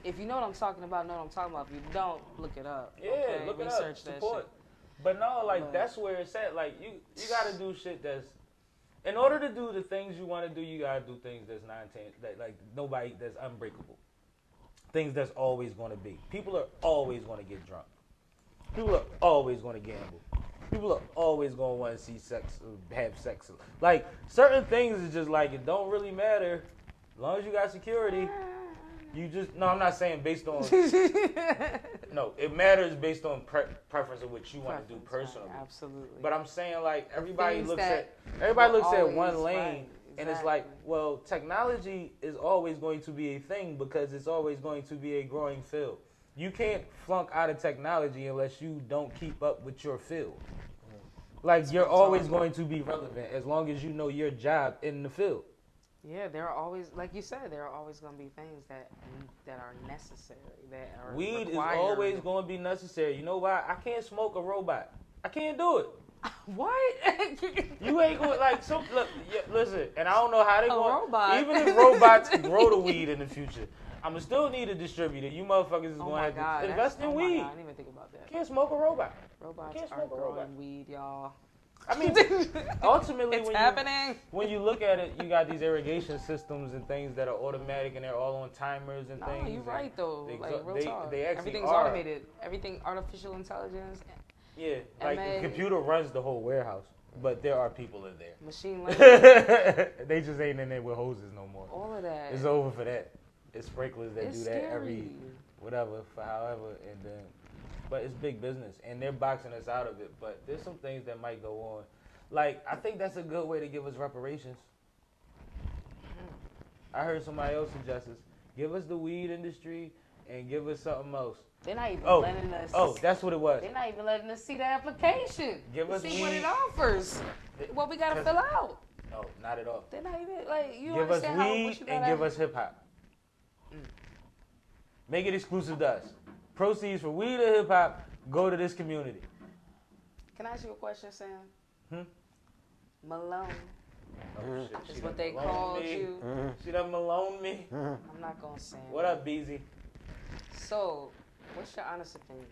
If you know what I'm talking about, know what I'm talking about. If you don't, look it up. Yeah, okay? look it Research up. that Support. shit. But no, like But- that's where it's at. Like you, you gotta do shit that's. In order to do the things you want to do, you gotta do things that's non that like nobody that's unbreakable. Things that's always going to be. People are always going to get drunk. People are always going to gamble. People are always going to want to see sex, have sex. Like certain things is just like it don't really matter, as long as you got security. You just no, I'm not saying based on no. It matters based on pre- preference of what you want to do Preference, right, personally. Absolutely. But I'm saying like everybody things looks at everybody looks at one lane right, and it's like, well, technology is always going to be a thing because it's always going to be a growing field. You can't flunk out of technology unless you don't keep up with your field. Like you're always going to be relevant as long as you know your job in the field. yeah, there are always, like you said, there are always going to be things that that are necessary. That are Weed is always going to be necessary. You know why? I can't smoke a robot. I can't do it. What? You ain't going like so. Look, yeah, listen, and I don't know how they going. Even if robots grow the weed in the future, I'ma still need a distributor. You motherfuckers is oh gonna have god! to invest in oh weed. God, I didn't even think about that. Can't smoke a robot. Robots can't are smoke a growing robot. weed, y'all. I mean, ultimately, it's when you happening. when you look at it, you got these irrigation systems and things that are automatic and they're all on timers and No, things. you're right though. they like real they- talk. they Everything's are. automated. Everything artificial intelligence, Yeah, like the computer runs the whole warehouse, but there are people in there. machine learning, they just ain't in there with hoses no more. all of that. It's over for that. It's sprinklers that It's do that every whatever for however and then but it's big business and they're boxing us out of it but there's some things that might go on like i think that's a good way to give us reparations mm-hmm. i heard somebody else suggest this give us the weed industry and give us something else They're not even oh letting us. oh that's what it was They're not even letting us see the application. Give us see what it offers. What we gotta fill out. no not at all They're not even like you give us understand how weed what you and gotta- give us hip-hop mm. make it exclusive to us proceeds for weed and hip-hop go to this community Can I ask you a question, Sam? Hmm? Malone Oh, mm. shit, is what they Malone called me. you. Mm. She done Malone me. I'm not gonna say. What up, Beezy? So, what's your honest opinion?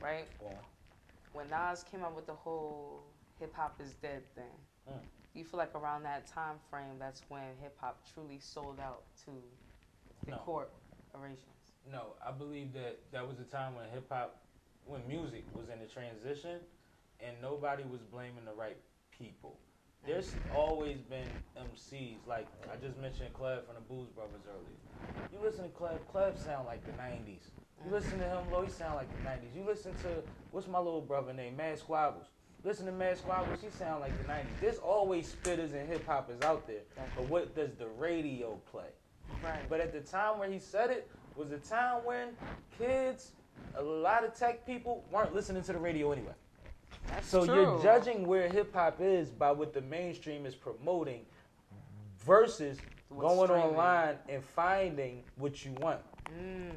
Right? when Nas came out with the whole hip hop is dead thing, Mm. you feel like around that time frame, that's when hip hop truly sold out to the No. corporations. No, I believe that that was a time when hip hop, when music was in a transition, and nobody was blaming the right people. There's always been MCs like I just mentioned, Clef from the Blues Brothers earlier. You listen to Clef, Clef sound like the '90s. You listen to him, Lo, he sound like the '90s. You listen to what's my little brother name, Mad Squabbles. Listen to Mad Squabbles, he sound like the '90s. There's always spitters and hip hoppers out there, but what does the radio play? Right. But at the time where he said it was a time when kids, a lot of tech people weren't listening to the radio anyway. That's So true. you're judging where hip hop is by what the mainstream is promoting versus What's going streaming. online and finding what you want. Mm,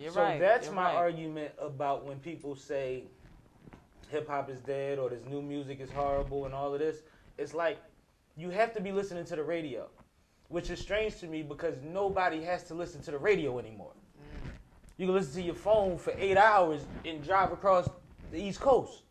you're so right. that's you're my right. argument about when people say hip hop is dead or this new music is horrible and all of this. It's like you have to be listening to the radio, which is strange to me because nobody has to listen to the radio anymore. Mm. You can listen to your phone for eight hours and drive across the East Coast.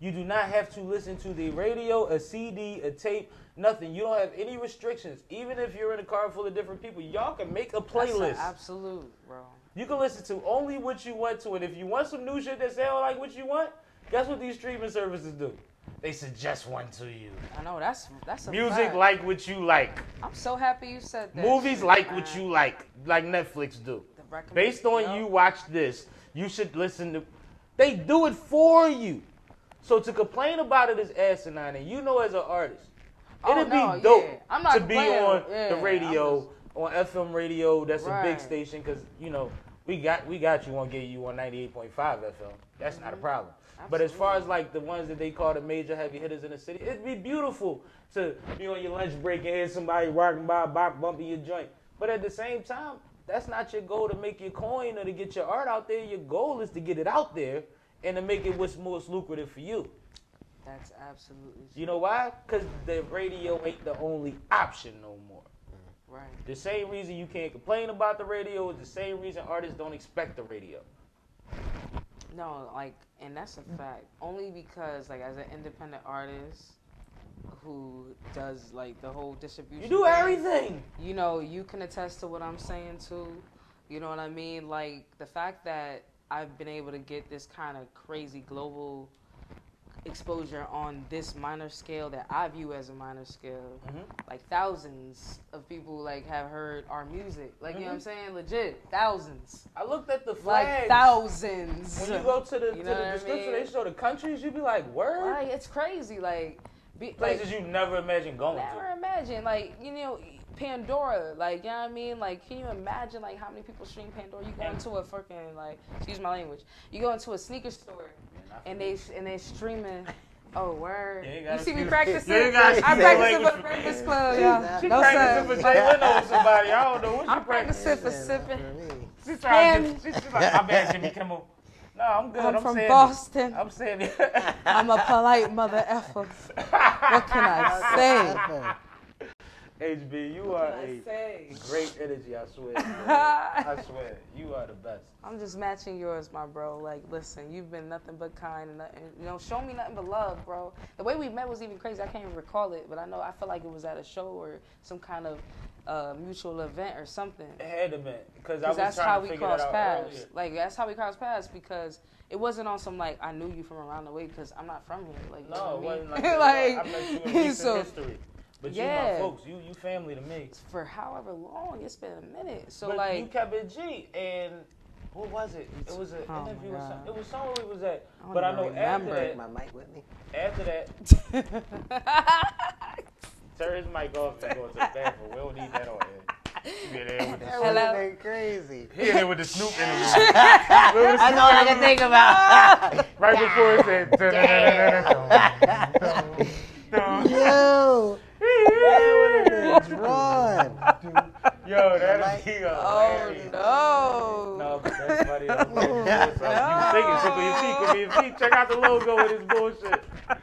You do not have to listen to the radio, a CD, a tape, nothing. You don't have any restrictions. Even if you're in a car full of different people, y'all can make a That's playlist. absolute, bro. You can listen to only what you want to, and if you want some new shit that sound like what you want, guess what these streaming services do? They suggest one to you. I know that's that's a Music like what you like. I'm so happy you said that. Movies shit, like man. what you like, like Netflix do. The Based on you watch this, you should listen to. They do it for you. So to complain about it is asinine, and you know as an artist, Oh, it'd no, be dope yeah. I'm not to be on Yeah, the radio, just- on FM radio. That's a big station because you know we got we got you on get you on ninety eight point five FM. That's not a mm-hmm. problem. But as far as like the ones that they call the major heavy hitters in the city, it'd be beautiful to be on your lunch break and hear somebody walking by, bop, bumping your joint. But at the same time, that's not your goal to make your coin or to get your art out there. Your goal is to get it out there and to make it what's most lucrative for you. That's absolutely True. You know why? Because the radio ain't the only option no more. Right. The same reason you can't complain about the radio is the same reason artists don't expect the radio. No, like, and that's a fact. Only because, like, as an independent artist who does like the whole distribution, You do thing, everything. You know, you can attest to what I'm saying too. You know what I mean? Like the fact that I've been able to get this kind of crazy global exposure on this minor scale that I view as a minor scale. Mhm. Like thousands of people like have heard our music. Like you know what I'm Mhm. saying? Legit, thousands. I looked at the Like flags. thousands. When you go to the, You to the what I description, mean? they show the countries. You'd be like, word. Like it's crazy. Like, be, like Places you never imagined going never to. Never imagine. Like you know, Pandora. Like you know what I mean. Like can you imagine like how many people stream Pandora? You go into a freaking like excuse my language. You go into a sneaker store and they and they streaming. Oh word! You you, see me practicing? You I'm practicing for for- Breakfast Club, y'all. She No practicing for sir. Jay Leno with somebody. I don't know what she I'm practicing. practicing for sipping. She's trying to get, she's like, my bad, Jimmy Kimmel. No, I'm good. I'm I'm, from saying Boston. It. I'm saying it. I'm a polite mother effer. What can I say? HB, you are a say? great energy, I swear. I swear. You are the best. I'm just matching yours, my bro. Like, listen, you've been nothing but kind and nothing, you know, show me nothing but love, bro. The way we met was even crazy. I can't even recall it, but I know I feel like it was at a show or some kind of uh, mutual event or something. It had to been because Because I was that's how to we crossed paths. earlier. Like, that's how we crossed paths because it wasn't on some like I knew you from around the way because I'm not from here. Like, you No, know it what I wasn't like, like, I met you in recent so history. But you Yeah. my folks. You you family to me. for however long, it's been a minute. So but like, you kept it G and what was it? It was an Oh interview or something. It was somewhere we was at. I don't But I know remember. after My mic with me. after that, turn his mic off and go to the bathroom. We don't need that on here. You get in with the That. Hello? crazy. In there with the Snoop interview. I know what I can think about. right before it said. dun-dun-dun-dun-dun. Yo, that would have been drawn. Yo, that Like- is oh no. No, but that's funny. though. You thinking tickle your feet, tickle your feet. Check out the logo with this bullshit. I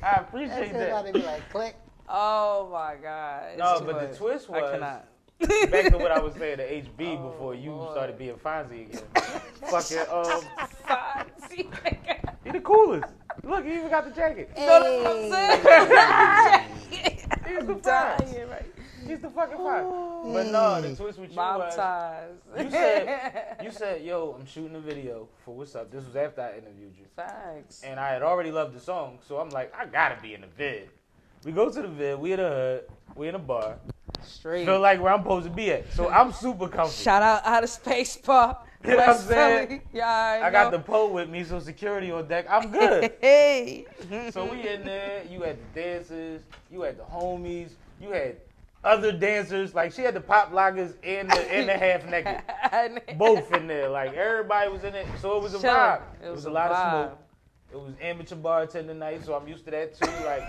That's appreciate it. I'd that. be like, click. Oh my god. It's No, too but the much. twist I was cannot. back to what I was saying to HB Oh, before you Lord. started being Fonzie again. Fucking um, Fonzie. He the coolest. Look, he even got the jacket. No, that's what I'm saying. He's the I'm finest. dying, right? He's the fucking finest. But no, the twist with you Mob was ties. you said you said, "Yo, I'm shooting a video for what's up." This was after I interviewed you, Facts. and I had already loved the song, so I'm like, I gotta be in the vid. We go to the vid. We in the hood. We in a bar. Straight. Feel like where I'm supposed to be at. So I'm super comfortable. Shout out out of space bar. You know what I'm saying? Yeah, I got the pole with me, so security on deck. I'm good. Hey. So we in there. You had the dancers. You had the homies. You had other dancers. Like she had the pop lockers and the and the half naked. Both in there. Like everybody was in it. So it was a Sure. vibe. It It was was, a a lot vibe. of smoke. It was amateur bartender night, so I'm used to that too. Like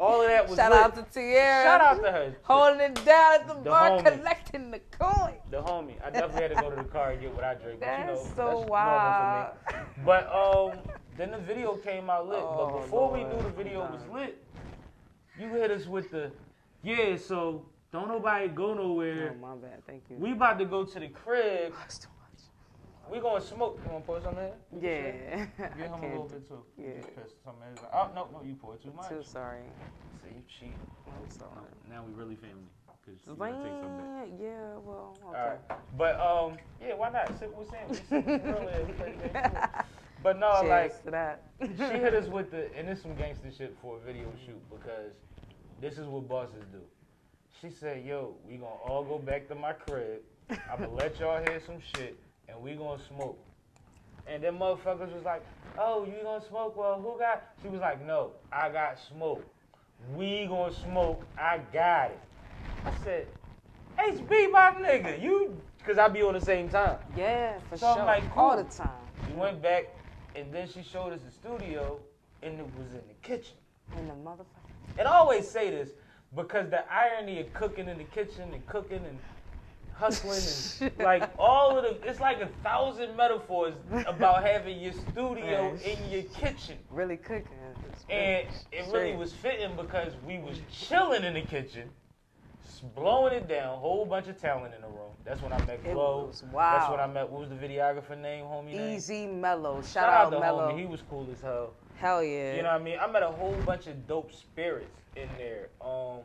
all of that was Shout lit. out to Tierra. Shout out to her. Holding it down at the, The bar, homie. collecting the coin. The homie. I definitely had to go to the car and get what I drink. But you know, That's so that's wild. for me. But um, then the video came out lit. Oh, but before we knew the video was lit, you hit us with the, yeah. So don't nobody go nowhere. Oh, my bad. Thank you. We about to go to the crib. That's too much. We gonna smoke. You wanna pour some in? Yeah. Get him a I little bit too. yeah. Just pissed some in his- Oh no, no, you pour too much. Too sorry. See, you cheat. I'm sorry. Now we really family. Cause you gonna take some back. Yeah, well, All okay. right. But um, yeah, why not? Sip with Sam. We sipped earlier. we played the game too. But no, Cheers like to that. she hit us with the, and it's some gangster shit for a video shoot because this is what bosses do. She said, "Yo, we gonna all go back to my crib. I'm gonna let y'all hear some shit, and we gonna smoke." And then motherfuckers was like, "Oh, you gonna smoke? Well, who got?" She was like, "No, I got smoke. We gonna smoke. I got it." I said, "HB, my nigga, you," because I be on the same time. Yeah, for So I'm sure. like, All the time. We went back, and then she showed us the studio, and it was in the kitchen. In the motherfucker. And I always say this because the irony of cooking in the kitchen and cooking and hustling and like all of the, it's like a thousand metaphors about having your studio Man. in your kitchen. Really cooking. And it really was fitting because we was chilling in the kitchen, blowing it down, whole bunch of talent in the room. That's when I met Glow. was That's wow. when I met, what was the videographer name, homie name? Easy Mellow. Shout, Shout out out, to Mellow. homie. He was cool as hell. Hell yeah. You know what I mean? I met a whole bunch of dope spirits in there. Um,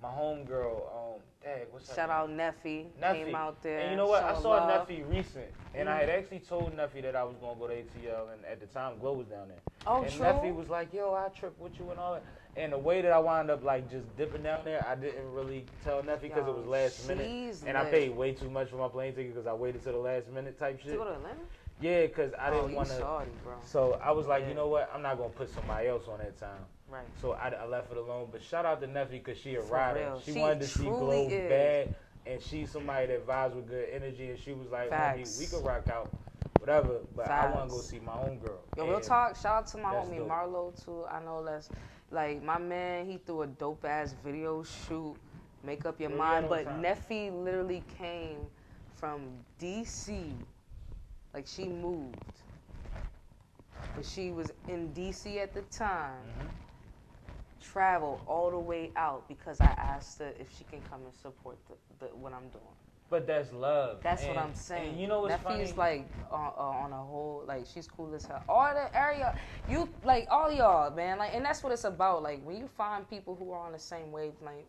my homegirl, um, dang, what's Shout out Neffy. Neffy. Came out there. And you know what? I saw love. Neffy recent, and I had actually told Neffy that I was gonna go to ATL, and at the time, Glow was down there. Oh, and true. Neffy was like, "Yo, I trip with you and all that." And the way that I wound up like just dipping down there, I didn't really tell Neffy because it was last minute, and I paid way too much for my plane ticket because I waited till the last minute type To shit. go to Atlanta? Yeah, because I oh, didn't you want to. So I was like, Yeah. you know what? I'm not gonna put somebody else on that time. Right. So I, I left it alone. But shout out to Neffy because she a For rider. real. She, She wanted to see Glow is. bad, and she's somebody that vibes with good energy. And she was like, Facts. we could rock out, whatever. But I want to go see my own girl. Yo, real And talk. Shout out to my homie dope. Marlo too. I know that's like my man. He threw a dope ass video shoot. Make up your mind. But time? Neffy literally came from DC. Like she moved. But she was in DC at the time. Mhm. Traveled all the way out because I asked her if she can come and support the, the what I'm doing. But that's love. That's what I'm saying. And you know what's Neffy's funny? like uh, uh, on a whole like she's cool as hell. All the area, you like all y'all, man. Like, and that's what it's about. Like when you find people who are on the same wavelength,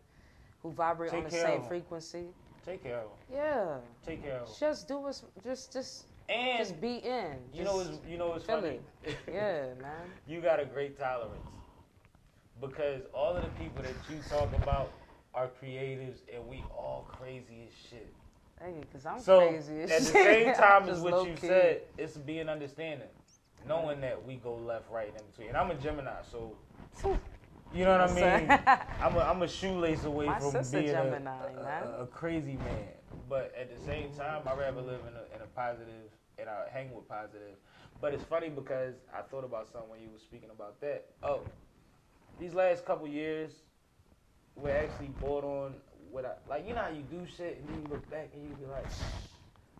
who vibrate on the care same frequency. Take care of 'em. Yeah, Take care of 'em. just do what's just just And just be in. you know Just- what's you know what's feel funny? yeah, man. you got a great tolerance because all of the people that you talk about are creatives, and we all crazy as shit. Hey, cause I'm So crazy. as at the same time as what you low-key. said, it's being understanding, knowing that we go left, right, and in between. And I'm a Gemini, so you know what I mean. I'm a, I'm a shoelace away My from being a, Gemini, a- a, a crazy man. But at the same time, I rather live in a, in a positive and I hang with positive. But it's funny because I thought about something when you were speaking about that. Oh, these last couple years, we're actually bought on what I like. You know how you do shit and then you look back and you be like,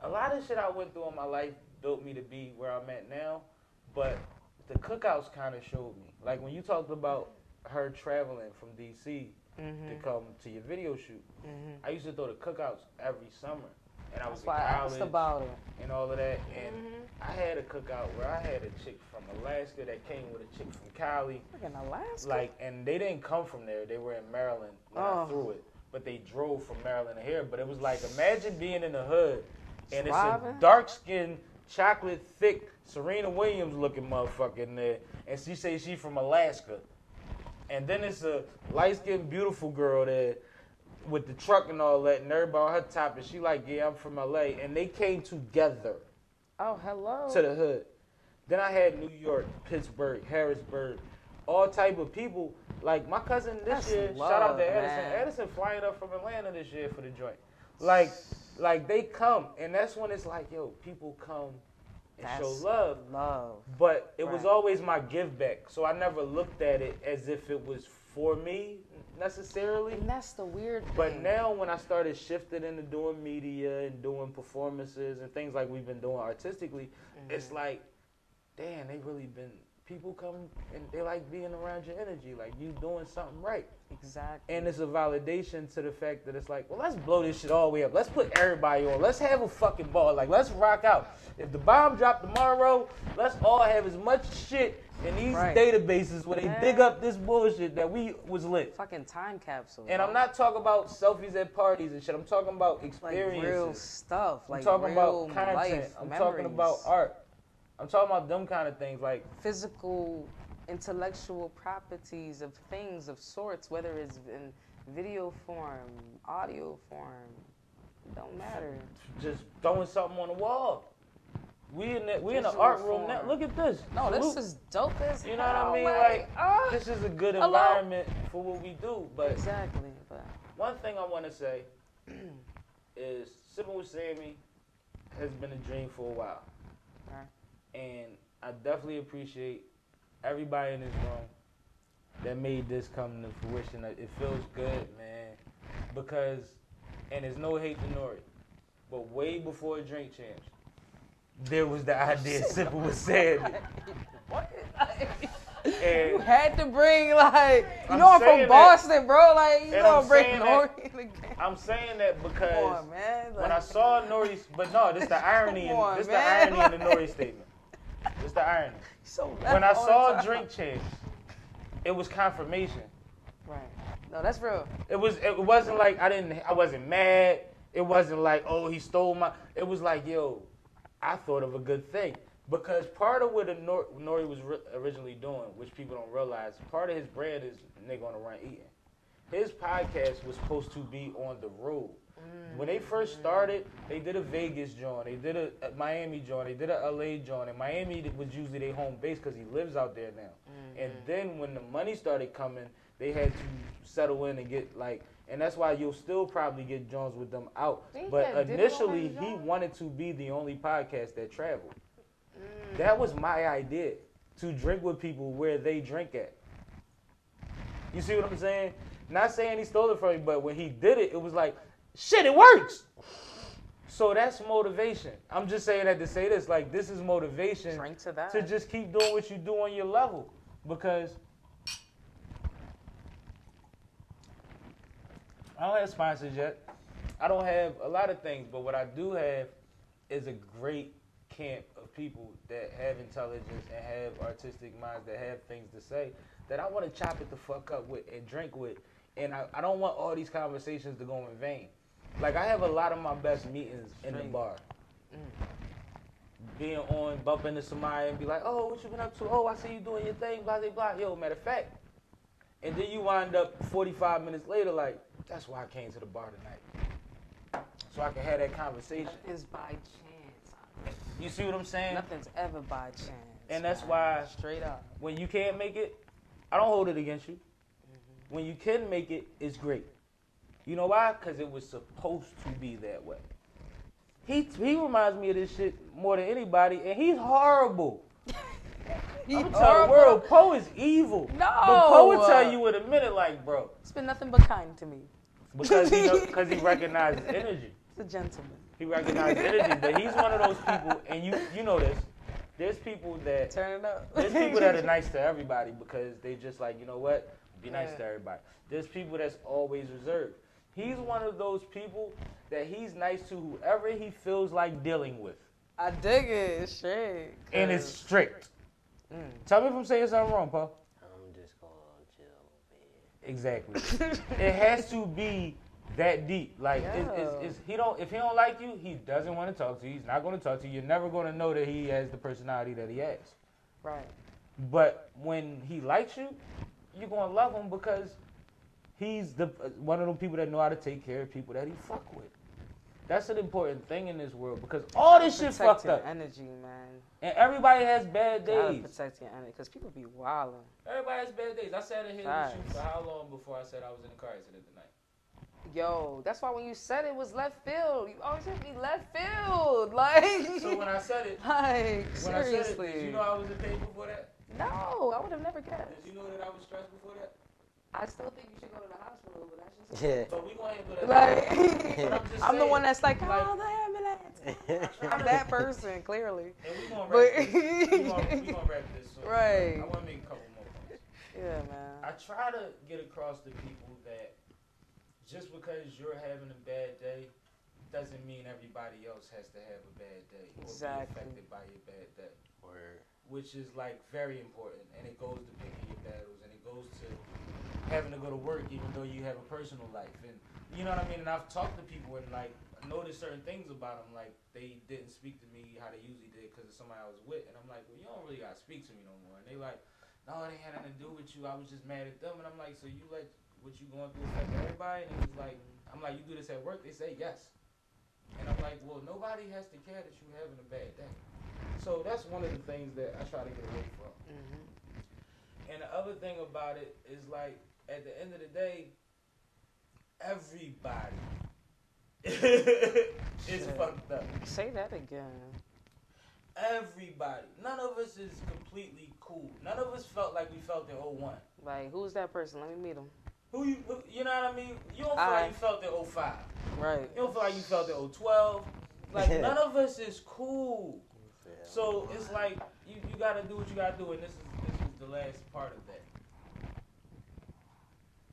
a lot of shit I went through in my life built me to be where I'm at now. But the cookouts kind of showed me. Like when you talked about her traveling from DC to Mhm, come to your video shoot, mhm. I used to throw the cookouts every summer. And I was That's I in college about it. and all of that. And Mhm. I had a cookout where I had a chick from Alaska that came with a chick from Cali. Like in Alaska. Like, and they didn't come from there. They were in Maryland when Oh. I threw it. But they drove from Maryland here. But it was like, imagine being in the hood and it's a dark skinned, chocolate thick, Serena Williams looking motherfucker in there. And she say she from Alaska. And then it's a light skinned, beautiful girl there with the truck and all that. And everybody on her top. And she like, yeah, I'm from LA. And they came together oh, hello. to the hood. Then I had New York, Pittsburgh, Harrisburg, all type of people. Like my cousin this That's year, shout out to Edison. man. Edison flying up from Atlanta this year for the joint. Like, like they come, and that's when it's like, yo, people come and show love. Love. But it was always my give back, so I never looked at it as if it was for me necessarily. And that's the weird thing. But now, when I started shifting into doing media and doing performances and things like we've been doing artistically, Mm-hmm. it's like, damn, they really been. People come and they like being around your energy, like you doing something right. Exactly. And it's a validation to the fact that it's like, well, let's blow this shit all the way up. Let's put everybody on. Let's have a fucking ball. Like, let's rock out. If the bomb drop tomorrow, let's all have as much shit in these Right. databases where they dig up this bullshit that we was lit. Fucking time capsule. And I'm not talking about selfies at parties and shit. I'm talking about like experiences. real stuff. I'm Like talking real about content. life. I'm memories. talking about art. I'm talking about them kind of things. Like physical, intellectual properties of things of sorts, whether it's in video form, audio form. It don't matter. just throwing something on the wall. We in the, we in the art room now. Look at this. No, this is dope as You know what I mean? Like, ah. this is a good Hello? environment for what we do. But exactly. But one thing I want to say is sipping with Sammie has been a dream for a while, Right. and I definitely appreciate everybody in this room that made this come to fruition. It feels good, man, because and there's no hate to N.O.R.E., but way before a Drink Champs, there was the idea Simple was Sammie. what? you And had to bring like you I'm know I'm saying from that- Boston, bro. Like you and know I'm I'm bring saying N.O.R.E. that- the. I'm saying that because on, man. when I saw N.O.R.E.'s, but no, this the irony, Come in, on, this the man. irony in the N.O.R.E. statement. This the irony. so When I saw. Drink Champs, it was confirmation. Right. No, that's real. It was. It wasn't like I didn't. I wasn't mad. It wasn't like oh he stole my. It was like yo, I thought of a good thing because part of what Nor- N.O.R.E. was ri- originally doing, which people don't realize, part of his brand is nigga on the run eating. His podcast was supposed to be on the road. When they first mm. started, they did a Vegas joint, they did a, a Miami joint, they did a LA joint, and Miami was usually their home base because he lives out there now. And mm-hmm. then when the money started coming, they had to settle in and get like, and that's why you'll still probably get Jones with them out. But had Diddy on initially, he wanted to be the only podcast that traveled. Mm. That was my idea to drink with people where they drink at. You see what I'm saying? Not saying he stole it from me, but when he did it, it was like, shit, it works. So that's motivation. I'm just saying that to say this. Like, this is motivation Drink to that. to just keep doing what you do on your level. Because I don't have sponsors yet. I don't have a lot of things, but what I do have is a great camp of people that have intelligence and have artistic minds that have things to say that I want to chop it the fuck up with and drink with. And I, I don't want all these conversations to go in vain. Like I have a lot of my best meetings in the bar. Mm. Being on, bump into somebody and be like, oh, what you been up to? Oh, I see you doing your thing, blah, blah, blah. Yo, matter of fact. And then you wind up 45 minutes later like, that's why I came to the bar tonight. So I can have that conversation. Nothing's by chance. You see what I'm saying? Nothing's ever by chance. And that's why- Straight up. When you can't make it, I don't hold it against you. Mm-hmm. When you can make it, it's great. You know why? Because it was supposed to be that way. He he reminds me of this shit more than anybody, and he's horrible. I'm telling the world, Po is evil. No. But Po will tell you in a minute, like, bro, It's been nothing but kind to me. Because he cause he recognizes energy. He's a gentleman. He recognizes energy, but he's one of those people, and you you know this. There's people that Turn it up. There's people that are nice to everybody because they just like, you know what? Be nice Yeah. to everybody. There's people that's always reserved. He's one of those people that he's nice to whoever he feels like dealing with. I dig it. Straight. And it's strict. Mm. Tell me if I'm saying something wrong, Paul. I'm just gonna chill, man. Exactly. it has to be that deep. Like it's, it's, it's, he don't if he don't like you, he doesn't want to talk to you. He's not going to talk to you. You're never going to know that he has the personality that he has. Right. But when he likes you, you're gonna love him because he's the one of them people that know how to take care of people that he fuck with. That's an important thing in this world because all this shit Protect fucked your up, energy, man. and everybody has bad Gotta days. protect your energy because people be wilding. Everybody has bad days. I sat in here with you for how long before I said I was in a car accident tonight? Yo, that's why when you said it was left field, you always hit me left field. Like, So when I said it, like when I said it, seriously. did you know I was in pain before that? no, I would have never guessed. Did you know that I was stressed before that? I still think you should go to the hospital, but that's just Yeah. So we gonna handle that. like. I'm I'm the one that's like, like- oh, the ambulance. I I'm that person, clearly. And we gonna But wrap this. We gonna, we gonna wrap this. So Right. I want to make a couple more points. yeah, man. I try to get across to people that just because you're having a bad day doesn't mean everybody else has to have a bad day or Exactly. be affected by your bad day. Word. Which is like very important, and it goes to picking your battles, and it goes to having to go to work even though you have a personal life, and you know what I mean. And I've talked to people and like noticed certain things about them, like they didn't speak to me how they usually did because of somebody I was with, and I'm like, well, you don't really gotta speak to me no more. And they like, no, it ain't had nothing to do with you. I was just mad at them, and I'm like, so you let what you going through affect everybody? And it was like, I'm like, you do this at work? They say yes. And I'm like, well, nobody has to care that you're having a bad day. So that's one of the things that I try to get away from. hmm And the other thing about it is like, at the end of the day, everybody is fucked up. Say that again. Everybody. None of us is completely cool. None of us felt like we felt in 01. Like, who's that person? Let me meet him. Who you, who, you know what I mean? You don't feel I- like you felt in 05. Right. You don't feel like you felt in 012. Like, none of us is cool. So it's like you, you gotta do what you gotta do, and this is this is the last part of that.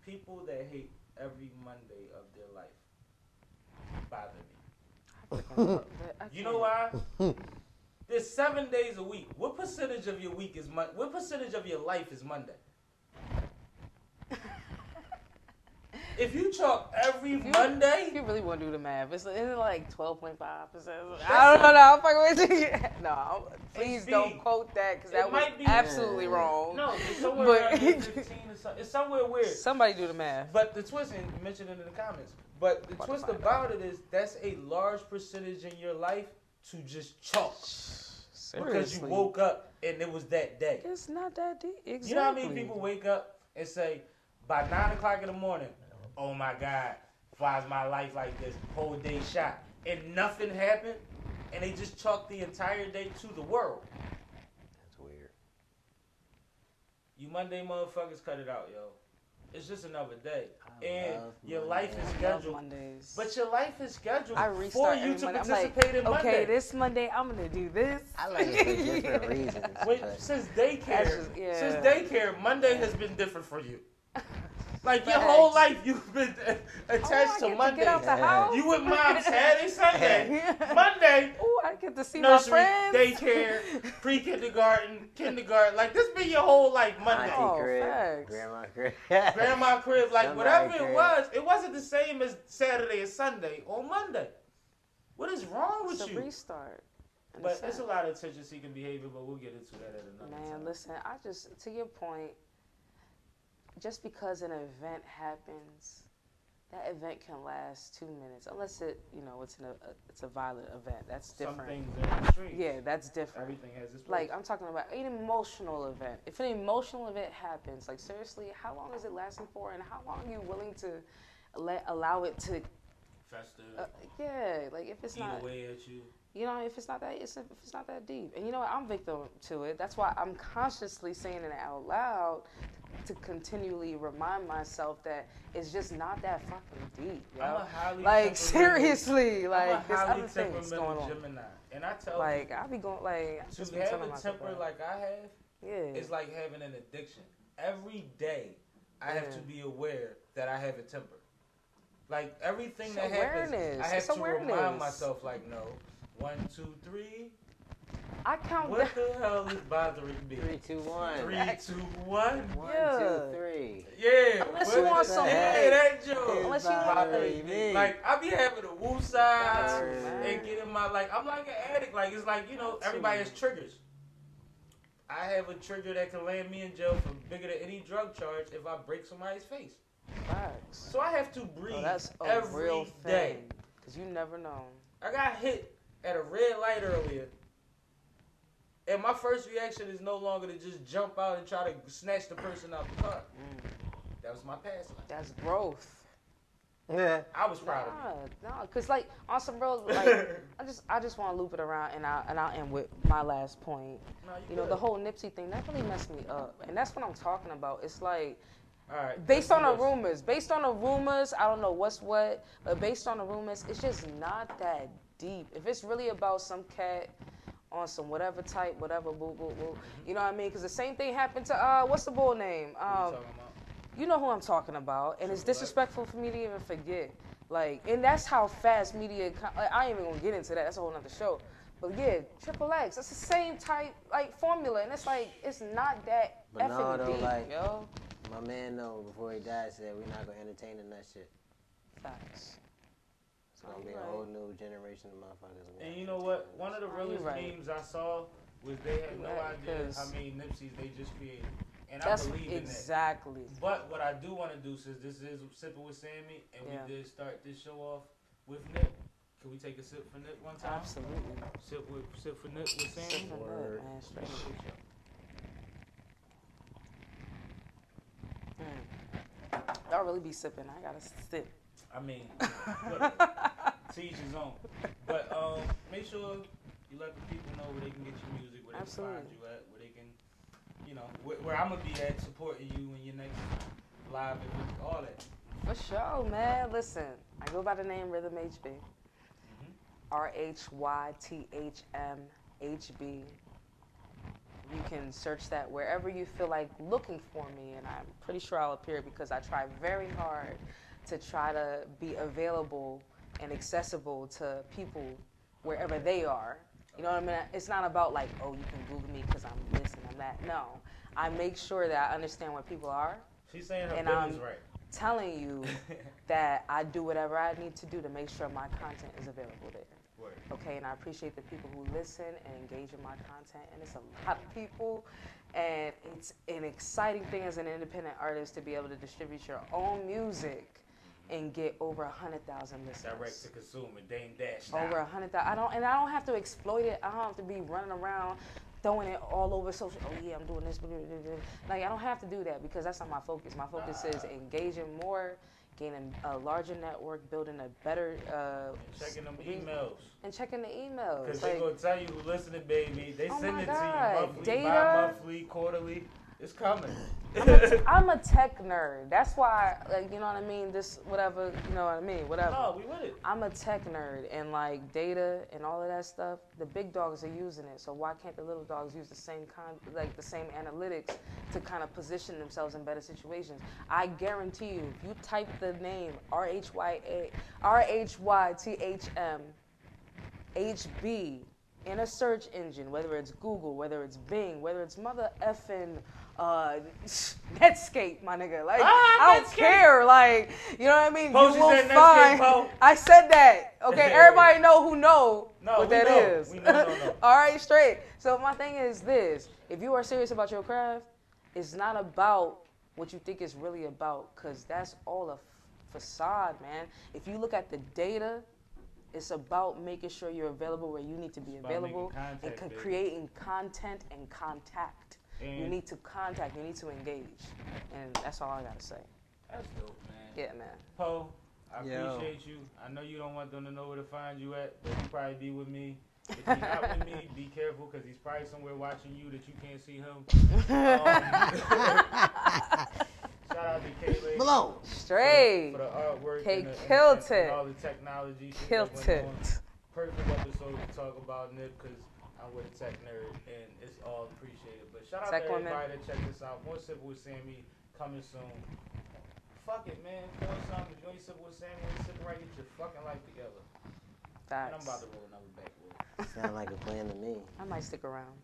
People that hate every Monday of their life bother me. You know why? There's seven days a week. What percentage of your week is Mon- What percentage of your life is Monday? If you chalk every If you- Monday, If you really want to do the math, it's, isn't it like 12.5%? I don't know. I'm fucking with you. No, I'm- please It's don't quote that because It that was might be- absolutely wrong. no, it's somewhere But- around 15 or something. It's somewhere weird. Somebody do the math. But the twist, and you mentioned it in the comments, but the About to twist about it is that's a large percentage in your life to just chalk Seriously. because you woke up and it was that day. It's not that deep. Exactly. You know how many people wake up and say, by nine o'clock in the morning, oh my God, why is my life like this? Whole day shot. And nothing happened, and they just chalk the entire day to the world. That's weird. You Monday motherfuckers cut it out, yo. It's just another day. I And love your Monday. life is I love scheduled. Mondays. But your life is scheduled I for restart you to Monday. I'm like, in Monday. okay, this Monday I'm gonna do this. I like it for different reasons. Wait, since daycare, just- yeah. since daycare, Monday has been different for you. Like your whole life, you've been attached oh, I to get Monday. To get out the house. You with mom Saturday, Sunday, Monday, Oh, I get to see my nursery, friends. daycare, pre-kindergarten, kindergarten. Like this been your whole life, Monday. Auntie Oh, crib, facts. grandma crib. Grandma crib, like Somebody whatever it was, it wasn't the same as Saturday and Sunday or Monday. What is wrong with It's a you? restart. in But it's a lot of attention-seeking behavior, but we'll get into that at another Man, time. Man, listen, I just to your point, just because an event happens, that event can last two minutes, unless it, you know, it's an, a, it's a violent event. That's Some different. things in the. Yeah, that's different. Everything has its Like. I'm talking about an emotional event. If an emotional event happens, like seriously, how long is it lasting for, and how long are you willing to let allow it to? Fester, Uh, yeah, like if it's not, away at you. you know, if it's not that, it's if it's not that deep. And you know what? I'm victim to it. That's why I'm consciously saying it out loud to continually remind myself that it's just not that fucking deep. Yo. I'm a highly like seriously, I'm like a this highly other thing's going on. Gemini, and I tell Like I be going like to have a temper like I have yeah. it's like having an addiction. Every day, I have to be aware that I have a temper. Like everything It's that happens. I have It's to remind myself, like, no, one, two, three. I count What down. the hell is bothering me? Three, two, one. Three, two, one. One, Yeah. two, three. Yeah. Unless what you want some- Yeah, that joke. Unless you want bothering like- me. Like I be having a woo side Got you, man. and getting my like I'm like an addict. Like it's like you know everybody has triggers. I have a trigger that can land me in jail for bigger than any drug charge if I break somebody's face. Facts. So I have to breathe Oh, that's a every real day. Cause you never know. I got hit at a red light earlier. And my first reaction is no longer to just jump out and try to snatch the person out the car. Mm. That was my past life. That's growth. Yeah. I was proud of it. Nah, nah, cause like on some real like I just I just want to loop it around and I and I'll end with my last point. No, You know the whole Nipsey thing that really messed me up, and that's what I'm talking about. It's like All right. based on the this. rumors, based on the rumors, I don't know what's what, but based on the rumors, it's just not that deep. If it's really about some cat on some whatever type, whatever boo boo boo, you know what I mean? Because the same thing happened to uh, what's the bull name? What you Um, you know who I'm talking about, and it's disrespectful for me to even forget. Like, and that's how fast media. Like, I ain't even gonna get into that. That's a whole nother show. But yeah, Triple X. It's the same type like formula, and it's like it's not that But no, though, deep, like- yo. My man, know before he died, said we're not gonna entertain in that shit. Facts. It's gonna be a whole new generation of motherfuckers. And you know what? One of the Are you realest right? memes I saw was they had no Right, idea 'cause- how many Nipseys they just created. And That's I believe in that. exactly. But what I do want to do, since this is sipping with Sammie, and Yeah. we did start this show off with Nip, can we take a sip for Nip one time? Absolutely. Sip with sip for Nip with Sammie. Something good, man. Straight. Mm. Y'all really be sipping. I gotta sip. I mean, look, to each his own. But um, make sure you let the people know where they can get your music, where they Absolutely. can find you at, where they can, you know, where, where I'm gonna be at supporting you in your next live and all that. For sure, man. Listen, I go by the name Rhythm HB. R H Y T H M H B. You can search that wherever you feel like looking for me, and I'm pretty sure I'll appear because I try very hard to try to be available and accessible to people wherever they are. You know what I mean? It's not about like, oh, you can Google me because I'm this and I'm that. No, I make sure that I understand where people are, She's saying her And, I'm right. telling you that I do whatever I need to do to make sure my content is available there. Okay, and I appreciate the people who listen and engage in my content, and it's a lot of people, and it's an exciting thing as an independent artist to be able to distribute your own music and get over a hundred thousand listeners. Direct to consumer, Dame Dash. Over a hundred thousand. I don't, and I don't have to exploit it. I don't have to be running around throwing it all over social. Oh yeah, I'm doing this. Like I don't have to do that because that's not my focus. My focus is engaging more, gaining a larger network, building a better, uh, Checking them re- emails. and checking the emails. Because they're gonna tell you who listening, baby. They Oh send it God. to you monthly, bi-monthly, quarterly. It's coming. I'm a, I'm a tech nerd. That's why, like, you know what I mean. This whatever, you know what I mean. Whatever. no, we with it. I'm a tech nerd and like data and all of that stuff. The big dogs are using it, so why can't the little dogs use the same kind, like the same analytics to kind of position themselves in better situations? I guarantee you, if you type the name R H Y A R H Y T H M H B in a search engine, whether it's Google, whether it's Bing, whether it's mother effing uh, Netscape, my nigga. Like Ah, I don't Netscape. care. Like you know what I mean. Po, you will Netscape, find. I said that. Okay, everybody know who know No, what that know. is. Know, know. All right, straight. So my thing is this: if you are serious about your craft, it's not about what you think it's really about, because that's all a f- facade, man. If you look at the data. It's about making sure you're available where you need to be It's available contact, and baby. creating content and contact. You need to contact, you need to engage. And that's all I gotta say. That's dope, man. Yeah, man. Po, I Yo. appreciate you. I know you don't want them to know where to find you at, but you probably be with me. If you're not with me, be careful because he's probably somewhere watching you that you can't see him. Um, shout out to Kayla. Malone. Straight. For the artwork Kay and, the, killed and, and it. all the technology. shit Killed it. Perfect episode to talk about Nip because I'm with a tech nerd and it's all appreciated. But shout out Tech to woman. everybody that checked this out. More Simple with Sammie coming soon. fuck it, man. Pour something. If you ain't sipping with Sammie, you ain't sipping right. Get your fucking life together. And I'm about to roll another backwood. Sound like a plan to me. I might stick around.